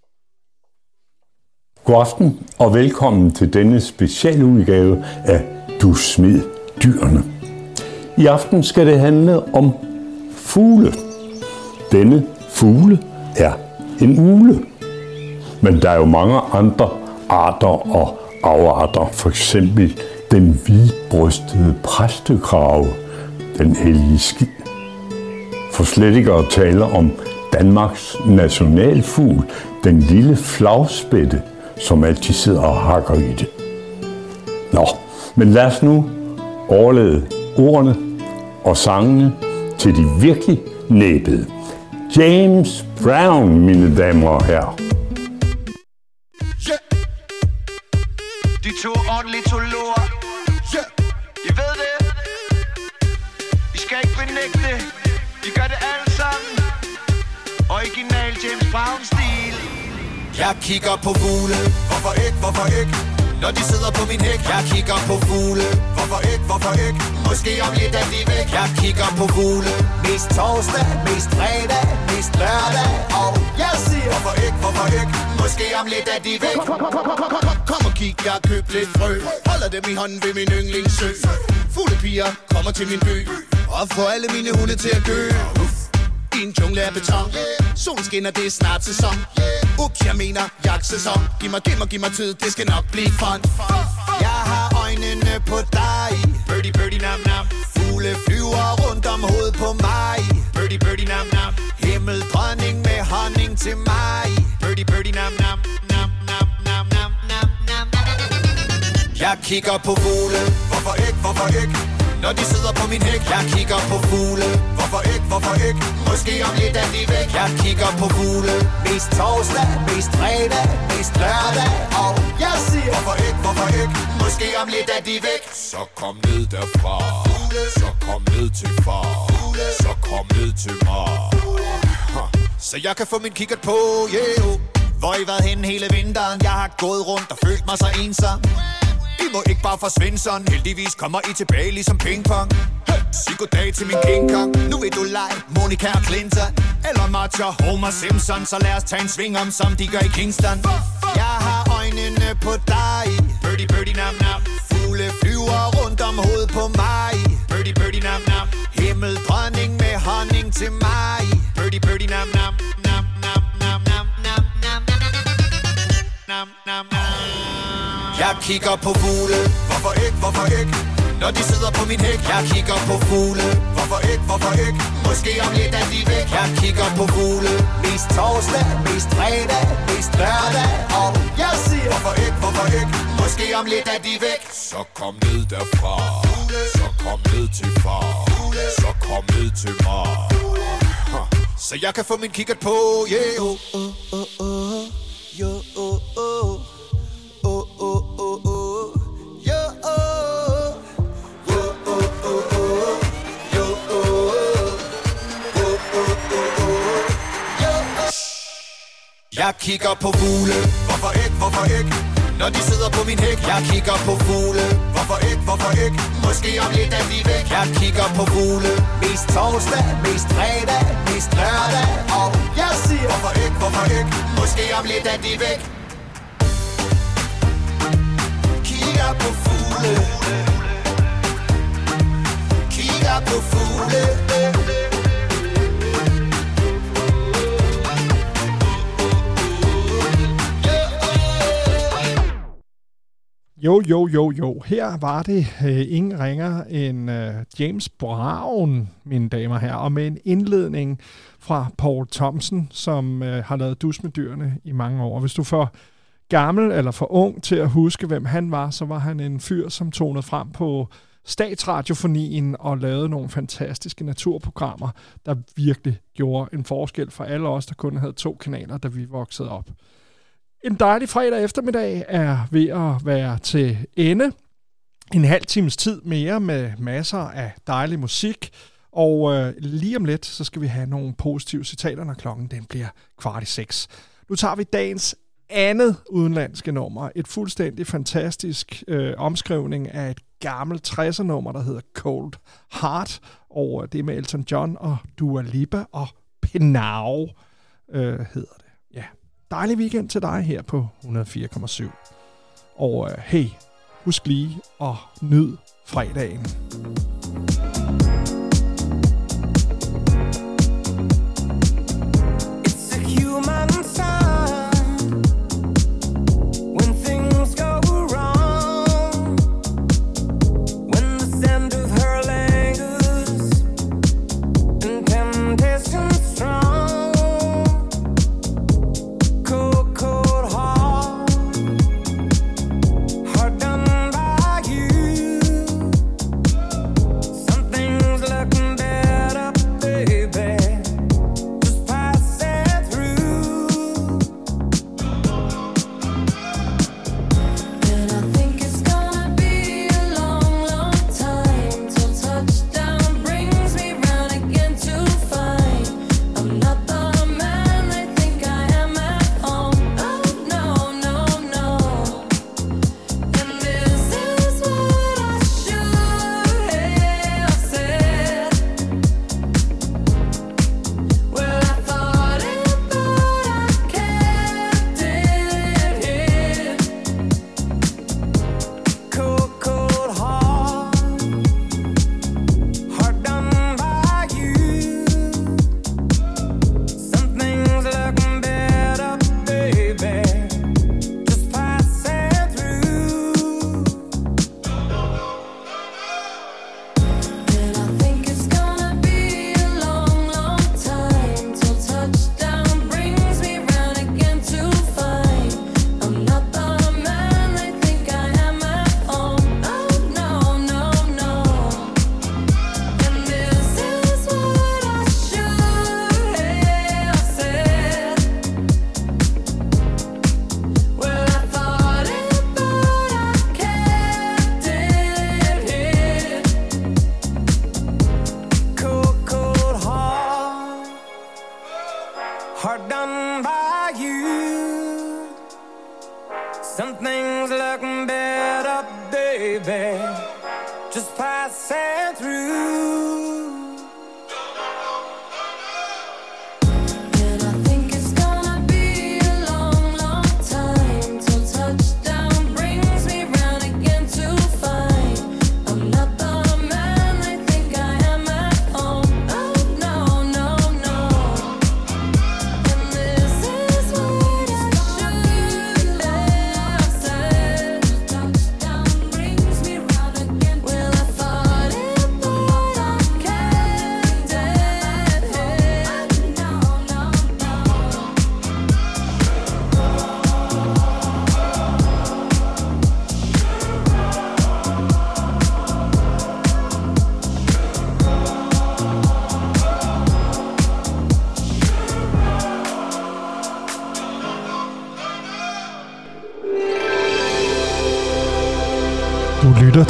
God aften og velkommen til denne specialudgave af Du smid dyrene. I aften skal det handle om fugle. Denne fugle er en ule. Men der er jo mange andre arter og afarter. For eksempel den hvidbrystede præstekrave, den hellige skid. For slet ikke at tale om Danmarks nationalfugl, den lille flagspætte, som altid sidder og hakker i det. Nå, men lad os nu overlade ordene og sangene til de virkelig næbede. James Brown, mine damer og herrer. De to ordentlige tolorer yeah. I ved det I skal ikke benægte det De gør det alle sammen Original James Brown jeg kigger på fugle. Hvorfor ikke, hvorfor ikke? Når de sidder på min hæk. Jeg kigger på fugle. Hvorfor ikke, hvorfor ikke? Måske om lidt er de væk. Jeg kigger på fugle. Mest torsdag, mest fredag, mest lørdag. Og jeg siger Hvorfor ikke, hvorfor ikke? Måske om lidt er de væk. Kom, og kig, jeg har købt lidt frø. Holder dem i hånden ved min yndlingssø. Fuglepiger kommer til min by. Og får alle mine hunde til at gø. I en jungle af beton. Solen skinner, det er snart sæson. Ups, jeg mener jagtsæson Giv mig, giv mig, giv mig tid, det skal nok blive fun. Jeg har øjnene på dig. Birdie, birdie, nam, nam. Fugle flyver rundt om hovedet på mig. Birdie, birdie, nam, nam. Himmel, dronning med honning til mig. Birdie, birdie, nam, nam. Nam, nam, nam, nam, nam, nam. Jeg kigger på fugle. Hvorfor ikke, hvorfor ikke? Når de sidder på min hæk Jeg kigger på fugle. Hvorfor ikke, hvorfor ikke? Måske om lidt er de væk. Jeg kigger på fugle. Mest torsdag, mest fredag, mest lørdag. Og jeg siger Hvorfor ikke, hvorfor ikke? Måske om lidt er de væk. Så kom ned derfra. Fugle. Så kom ned til far. Fugle. Så kom ned til mig Så jeg kan få min kikkert på, yeah. Hvor I været henne hele vinteren? Jeg har gået rundt og følt mig så ensom. I må ikke bare forsvinde sådan. Heldigvis kommer I tilbage ligesom pingpong. Hey, Sig goddag til min King Kong. Nu vil du lege Monica og Clinton. Eller matcher Homer Simpson. Så lad os tage en sving om som de gør i Kingston. Jeg har øjnene på dig. Birdie, birdie, nam, nam. Fugle flyver rundt om hovedet på mig. Birdie, birdie, nam, nam. Himmel, dronning med honning til mig. Birdie, birdie, nam, nam. Nam, nam, nam, nam, nam, nam, nam, nam, nam. Jeg kigger på fugle. Hvorfor ikke, hvorfor ikke? Når de sidder på min hæk. Jeg kigger på fugle. Hvorfor ikke, hvorfor ikke? Måske om lidt er de væk. Jeg kigger på fugle. Mest torsdag, mest fredag, mest lørdag Og jeg siger Hvorfor ikke, hvorfor ikke? Måske om lidt er de væk. Så kom ned derfra. Så kom ned til far. Så kom ned til mig. Så jeg kan få min kikkert på, yeah. Oh, oh, oh, oh. Yo, oh. Oh, Jeg kigger på fugle. Hvorfor ikke, hvorfor ikke? Når de sidder på min hæk. Jeg kigger på fugle. Hvorfor ikke, hvorfor ikke? Måske om lidt er vi væk. Jeg kigger på fugle. Mest torsdag, mest fredag, mest lørdag. Og jeg siger Hvorfor ikke, hvorfor ikke? Måske om lidt er de væk. Kigger på fugle. Kigger på fugle. Jo, jo, jo, jo. Her var det øh, ingen ringer end øh, James Brown, mine damer her, og med en indledning fra Paul Thompson, som øh, har lavet dus med dyrene i mange år. Hvis du er for gammel eller for ung til at huske, hvem han var, så var han en fyr, som tonede frem på statsradiofonien og lavede nogle fantastiske naturprogrammer, der virkelig gjorde en forskel for alle os, der kun havde to kanaler, da vi voksede op. En dejlig fredag eftermiddag er ved at være til ende. En halv times tid mere med masser af dejlig musik. Og øh, lige om lidt, så skal vi have nogle positive citater, når klokken den bliver kvart i seks. Nu tager vi dagens andet udenlandske nummer. Et fuldstændig fantastisk øh, omskrivning af et gammelt 60'er nummer, der hedder Cold Heart. Og øh, det er med Elton John og Dua Lipa og Penau øh, hedder det. Dejlig weekend til dig her på 104,7. Og øh, hey, husk lige at nyd fredagen.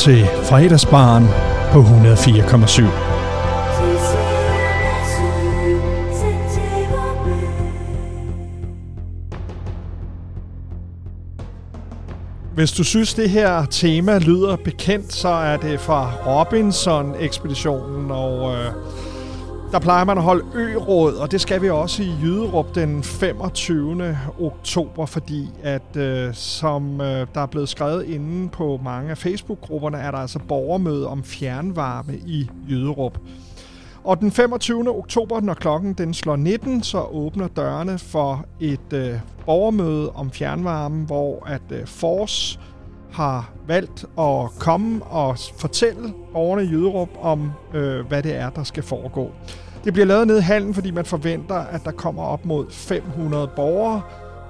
Til Fredagsbaren på 104,7. Hvis du synes, det her tema lyder bekendt, så er det fra Robinson-ekspeditionen, og øh, der plejer man at holde ø-råd, og det skal vi også i Jyderup den 25. oktober, fordi at øh, som øh, der er blevet skrevet inde på mange af Facebook-grupperne, er der altså borgermøde om fjernvarme i Jyderup. Og den 25. oktober, når klokken den slår 19, så åbner dørene for et øh, borgermøde om fjernvarme, hvor at øh, Fors har valgt at komme og fortælle borgerne i Jyderup om, øh, hvad det er, der skal foregå. Det bliver lavet ned i hallen, fordi man forventer, at der kommer op mod 500 borgere,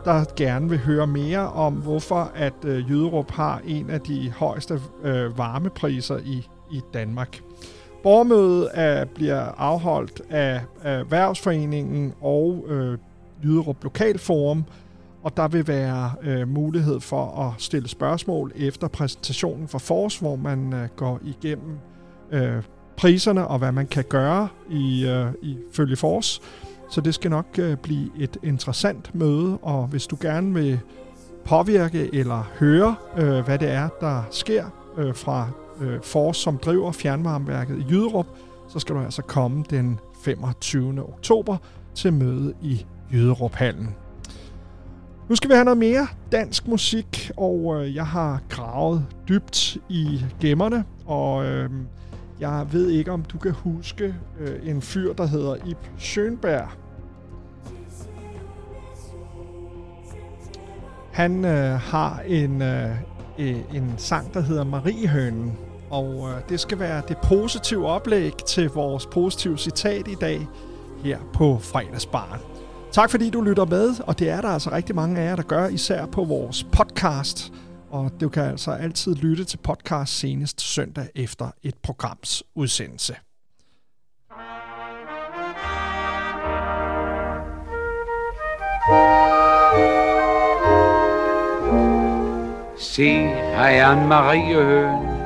der gerne vil høre mere om, hvorfor at øh, Jyderup har en af de højeste øh, varmepriser i, i Danmark. Borgermødet er, bliver afholdt af, af Erhvervsforeningen og øh, Jyderup Lokalforum, og der vil være øh, mulighed for at stille spørgsmål efter præsentationen fra Fors, hvor man øh, går igennem øh, priserne og hvad man kan gøre i, øh, i følge Force. Så det skal nok øh, blive et interessant møde, og hvis du gerne vil påvirke eller høre, øh, hvad det er, der sker øh, fra øh, Force, som driver fjernvarmeværket i Jyderup, så skal du altså komme den 25. oktober til møde i Jyderup-hallen. Nu skal vi have noget mere dansk musik, og øh, jeg har gravet dybt i gemmerne, og øh, jeg ved ikke, om du kan huske øh, en fyr, der hedder Ib Schönberg. Han øh, har en, øh, en sang, der hedder Mariehønen, og øh, det skal være det positive oplæg til vores positive citat i dag her på fredagsbaren. Tak fordi du lytter med, og det er der altså rigtig mange af jer, der gør, især på vores podcast. Og du kan altså altid lytte til podcast senest søndag efter et programs udsendelse. Se, her er en Mariehøn.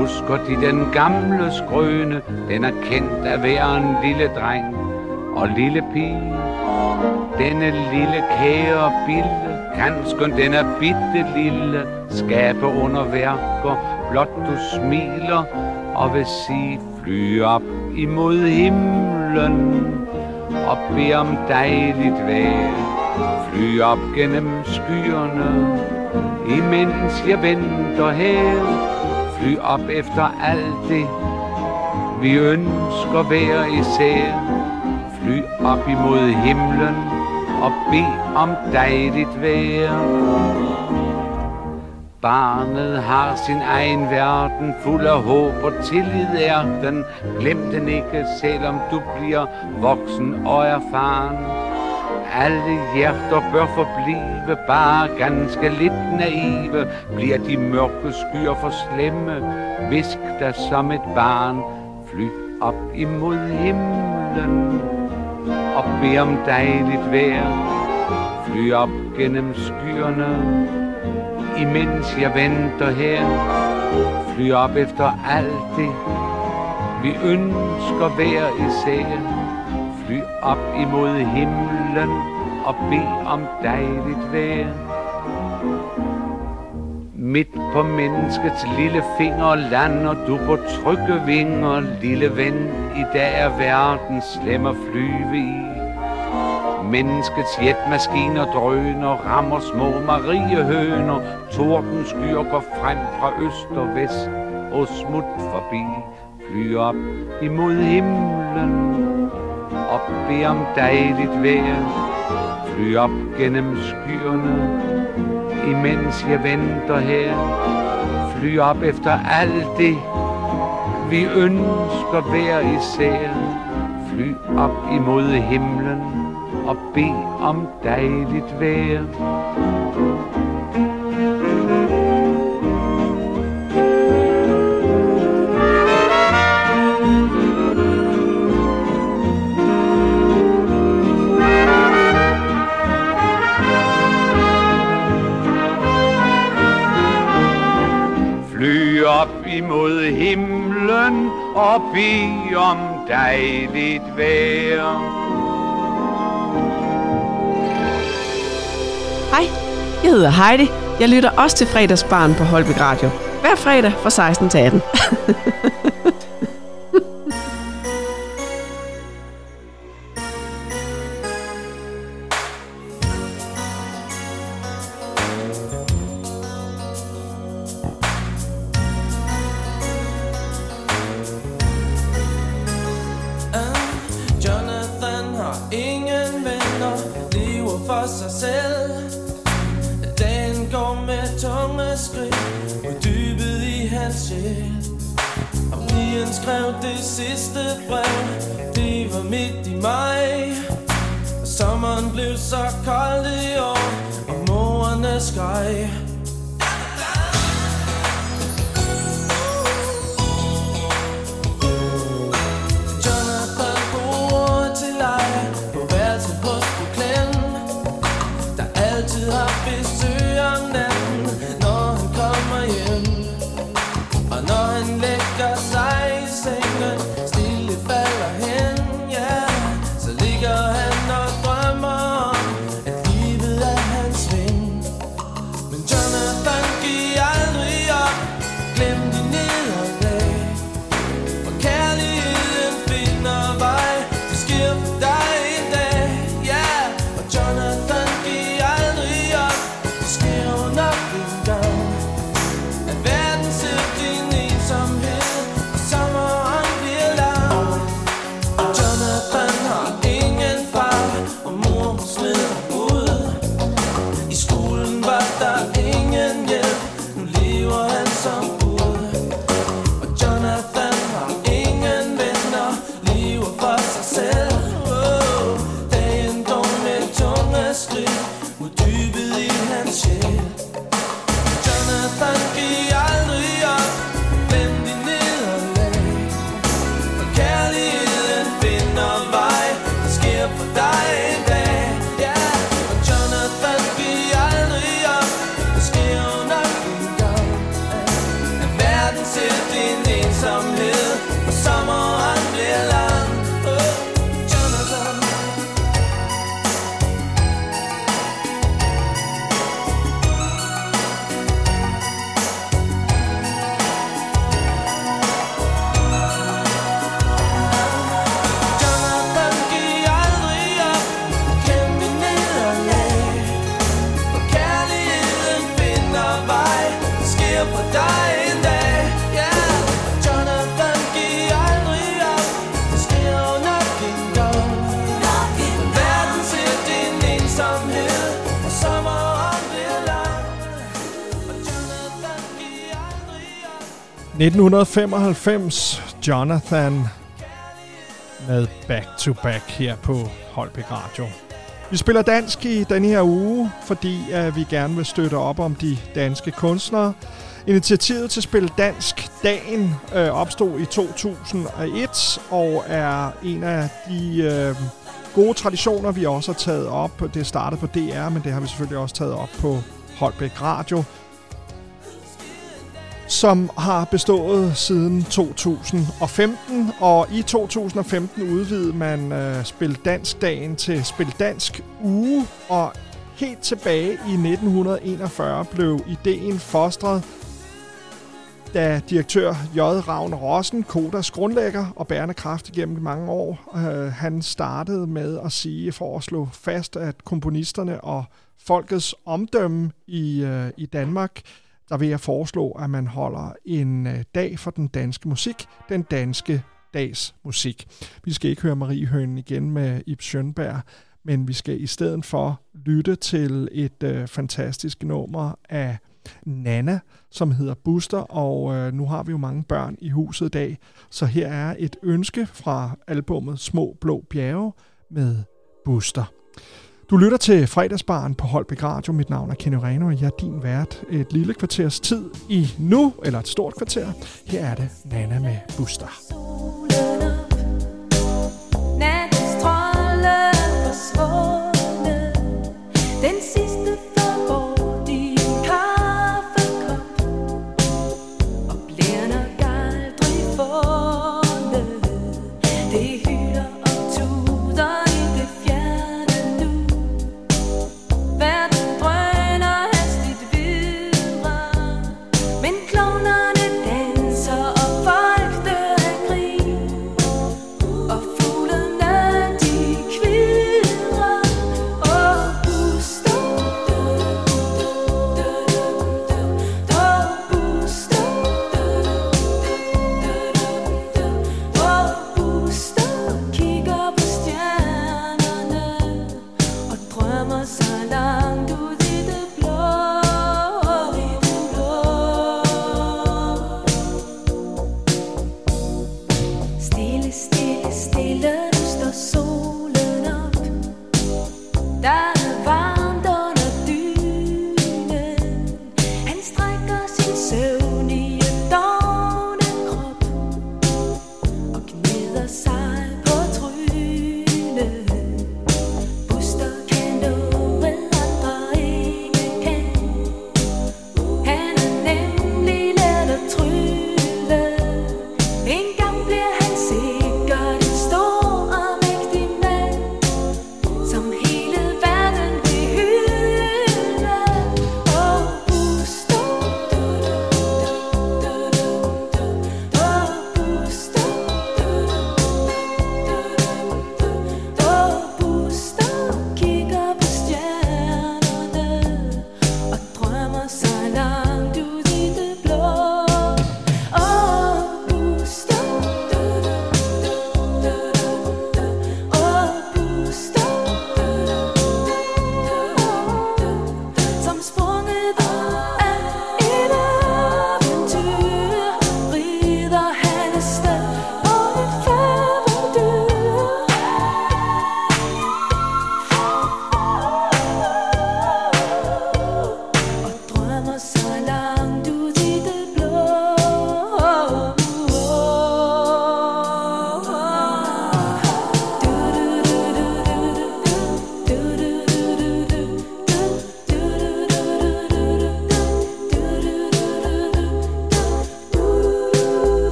Husker de den gamle skrøne? Den er kendt af hver en lille dreng og lille pige. Denne lille kære bille, kan skønt den er bitte lille, skabe under værker, blot du smiler og vil sige fly op imod himlen og bed om dejligt vejr. Fly op gennem skyerne, imens jeg venter her. Fly op efter alt det, vi ønsker hver især. Fly op imod himlen og bed om dejligt vejr. Barnet har sin egen verden, fuld af håb og tillid er den. Glem den ikke, selvom du bliver voksen og erfaren. Alle hjerter bør forblive bare ganske lidt naive. Bliver de mørke skyer for slemme, visk dig som et barn. Fly op imod himlen og bed om dejligt vejr. Fly op gennem skyerne, imens jeg venter her. Fly op efter alt det, vi ønsker hver især. Fly op imod himlen og bed om dejligt vejr. Midt på menneskets lille finger lander du på trygge vinger, lille ven. I dag er verden slem at flyve i. Menneskets jetmaskiner drøner, rammer små mariehøner. Torden skyer går frem fra øst og vest og smut forbi. Fly op imod himlen og bed om dejligt vejr. Fly op gennem skyerne, imens jeg venter her. Fly op efter alt det, vi ønsker hver især. Fly op imod himlen og bed om dejligt vejr. Og bed om dejligt vejr. Hej, jeg hedder Heidi. Jeg lytter også til fredagsbarn på Holbæk Radio. Hver fredag fra 16 til 18. 1995, Jonathan med Back to Back her på Holbæk Radio. Vi spiller dansk i denne her uge, fordi at vi gerne vil støtte op om de danske kunstnere. Initiativet til Spil Dansk Dagen øh, opstod i 2001 og er en af de øh, gode traditioner, vi også har taget op. Det startede på DR, men det har vi selvfølgelig også taget op på Holbæk Radio som har bestået siden 2015, og i 2015 udvidede man øh, Spil Dansk dagen til Spil Dansk uge, og Helt tilbage i 1941 blev ideen fostret, da direktør J. Ravn Rossen, Kodas grundlægger og bærende kraft igennem mange år, øh, han startede med at sige for at slå fast, at komponisterne og folkets omdømme i, øh, i Danmark, der vil jeg foreslå, at man holder en øh, dag for den danske musik, den danske dags musik. Vi skal ikke høre Marie Hønen igen med Ib Schønberg, men vi skal i stedet for lytte til et øh, fantastisk nummer af Nana, som hedder Buster, og øh, nu har vi jo mange børn i huset i dag, så her er et ønske fra albummet Små Blå Bjerge med Buster. Du lytter til fredagsbaren på Holbæk Radio. Mit navn er Kenny Reno, og jeg er din vært et lille kvarters tid i nu, eller et stort kvarter. Her er det Nana med Buster. Solen.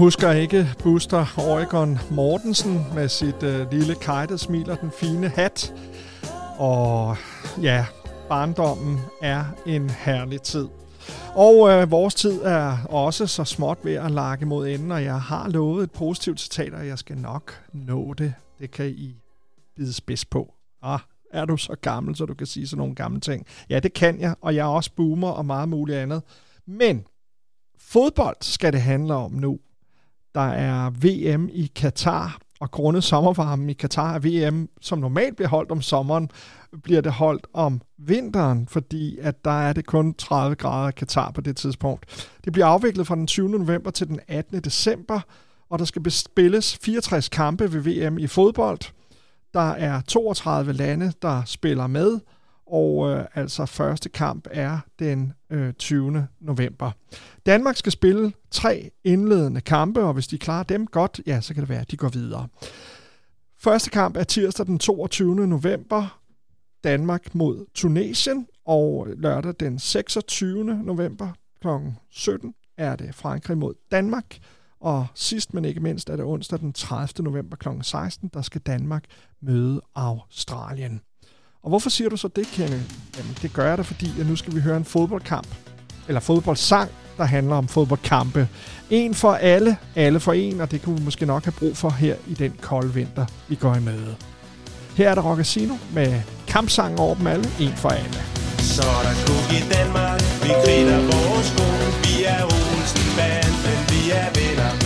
Husker ikke Buster Oregon Mortensen med sit øh, lille kajtede smil og den fine hat? Og ja, barndommen er en herlig tid. Og øh, vores tid er også så småt ved at lakke mod enden, og jeg har lovet et positivt citat, og jeg skal nok nå det. Det kan I bide spids på. Ah, er du så gammel, så du kan sige sådan nogle gamle ting? Ja, det kan jeg, og jeg er også boomer og meget muligt andet. Men fodbold skal det handle om nu. Der er VM i Katar, og grundet sommervarmen i Katar er VM, som normalt bliver holdt om sommeren, bliver det holdt om vinteren, fordi at der er det kun 30 grader i Katar på det tidspunkt. Det bliver afviklet fra den 20. november til den 18. december, og der skal spilles 64 kampe ved VM i fodbold. Der er 32 lande, der spiller med, og øh, altså første kamp er den øh, 20. november. Danmark skal spille tre indledende kampe, og hvis de klarer dem godt, ja, så kan det være, at de går videre. Første kamp er tirsdag den 22. november. Danmark mod Tunesien, Og lørdag den 26. november kl. 17 er det Frankrig mod Danmark. Og sidst men ikke mindst er det onsdag den 30. november kl. 16, der skal Danmark møde Australien. Og hvorfor siger du så det, Kenneth? Jamen, det gør jeg da, fordi at nu skal vi høre en fodboldkamp, eller fodboldsang, der handler om fodboldkampe. En for alle, alle for en, og det kunne vi måske nok have brug for her i den kolde vinter, vi går i møde. Her er der Rockasino med kampsangen over dem alle, en for alle. Så er der kug i Danmark, vi griner vores sko Vi er Olsen band, men vi er venner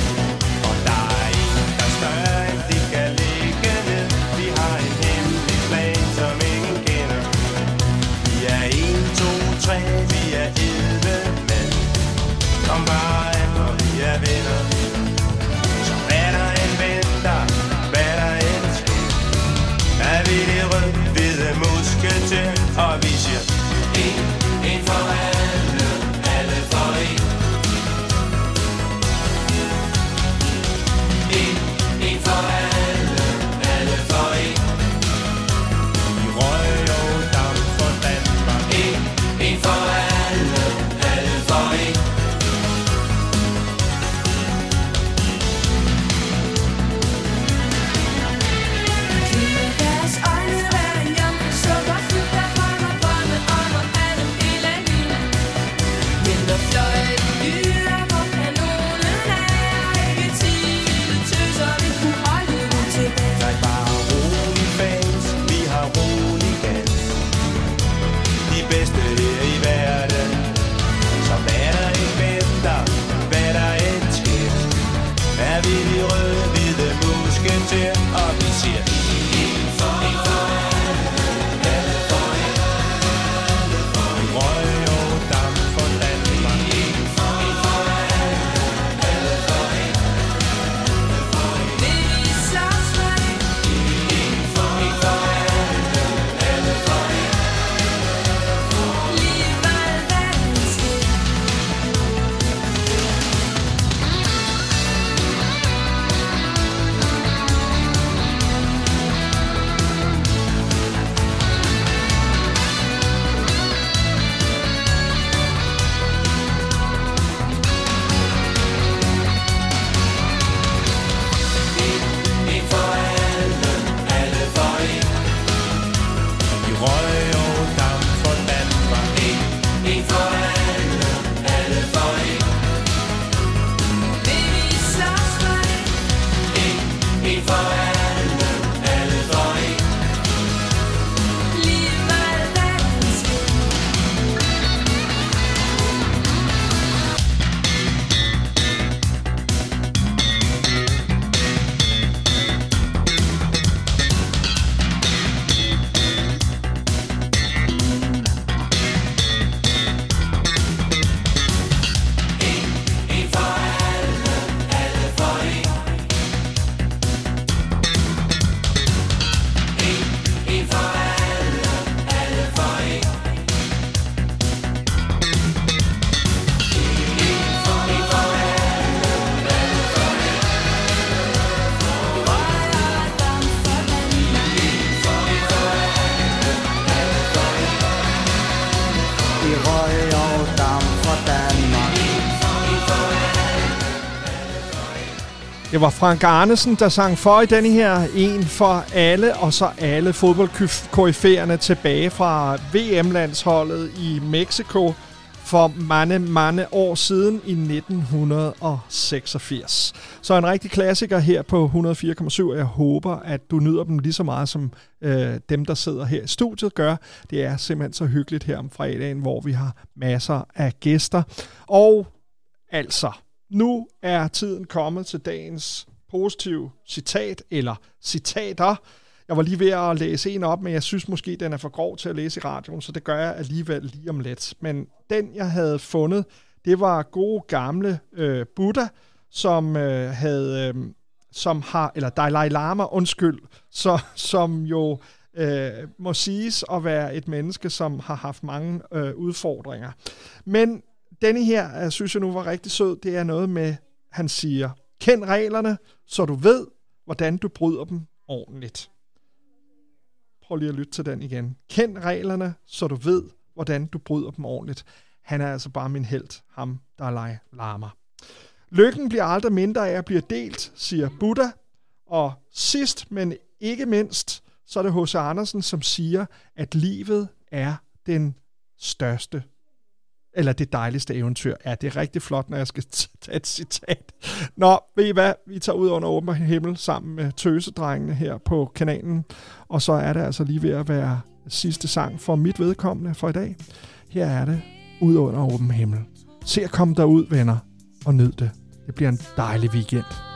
var Frank Arnesen, der sang for i denne her en for alle, og så alle fodboldkoryfærerne tilbage fra VM-landsholdet i Mexico for mange, mange år siden i 1986. Så en rigtig klassiker her på 104,7, jeg håber, at du nyder dem lige så meget, som øh, dem, der sidder her i studiet gør. Det er simpelthen så hyggeligt her om fredagen, hvor vi har masser af gæster. Og altså, nu er tiden kommet til dagens positive citat, eller citater. Jeg var lige ved at læse en op, men jeg synes måske, den er for grov til at læse i radioen, så det gør jeg alligevel lige om lidt. Men den, jeg havde fundet, det var gode gamle øh, Buddha, som øh, havde, øh, som har, eller Dalai Lama, undskyld, så, som jo øh, må siges at være et menneske, som har haft mange øh, udfordringer. Men denne her, øh, synes jeg nu var rigtig sød, det er noget med, han siger, kend reglerne, så du ved, hvordan du bryder dem ordentligt. Prøv lige at lytte til den igen. Kend reglerne, så du ved, hvordan du bryder dem ordentligt. Han er altså bare min held, ham Dalai Lama. Lykken bliver aldrig mindre af at blive delt, siger Buddha. Og sidst, men ikke mindst, så er det H.C. Andersen, som siger, at livet er den største, eller det dejligste eventyr. Ja, det er rigtig flot, når jeg skal tage et citat. Nå, ved I hvad? Vi tager ud under åben himmel sammen med tøsedrengene her på kanalen. Og så er det altså lige ved at være sidste sang for mit vedkommende for i dag. Her er det ud under åben himmel. Se at komme derud, venner, og nyd det. Det bliver en dejlig weekend.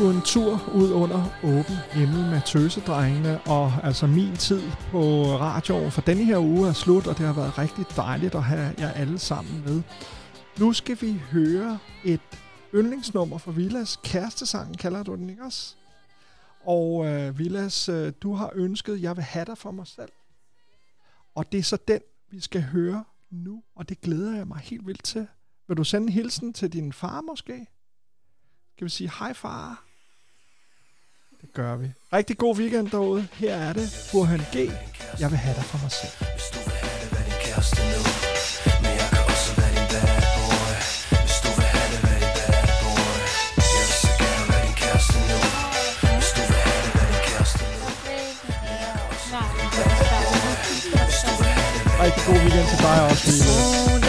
Himmel. En tur ud under åben himmel med tøsedrengene, og altså min tid på radioen for denne her uge er slut, og det har været rigtig dejligt at have jer alle sammen med. Nu skal vi høre et yndlingsnummer fra Villas. kærestesang, kalder du den, ikke også? Og øh, Villas, øh, du har ønsket, jeg vil have dig for mig selv. Og det er så den, vi skal høre nu, og det glæder jeg mig helt vildt til. Vil du sende en hilsen til din far måske? Skal vi sige hej far? Det gør vi. Rigtig god weekend derude. Her er det Burhan G. Jeg vil have dig for mig selv. Hvis du vil have det, hvad din kæreste nu. Men jeg kan også bad boy. Hvis du vil have det, hvad boy. Jeg vil så gerne være din kæreste nu. Hvis have det, hvad din kæreste nu. Men det, hvad din Rigtig god weekend til dig også, Mille.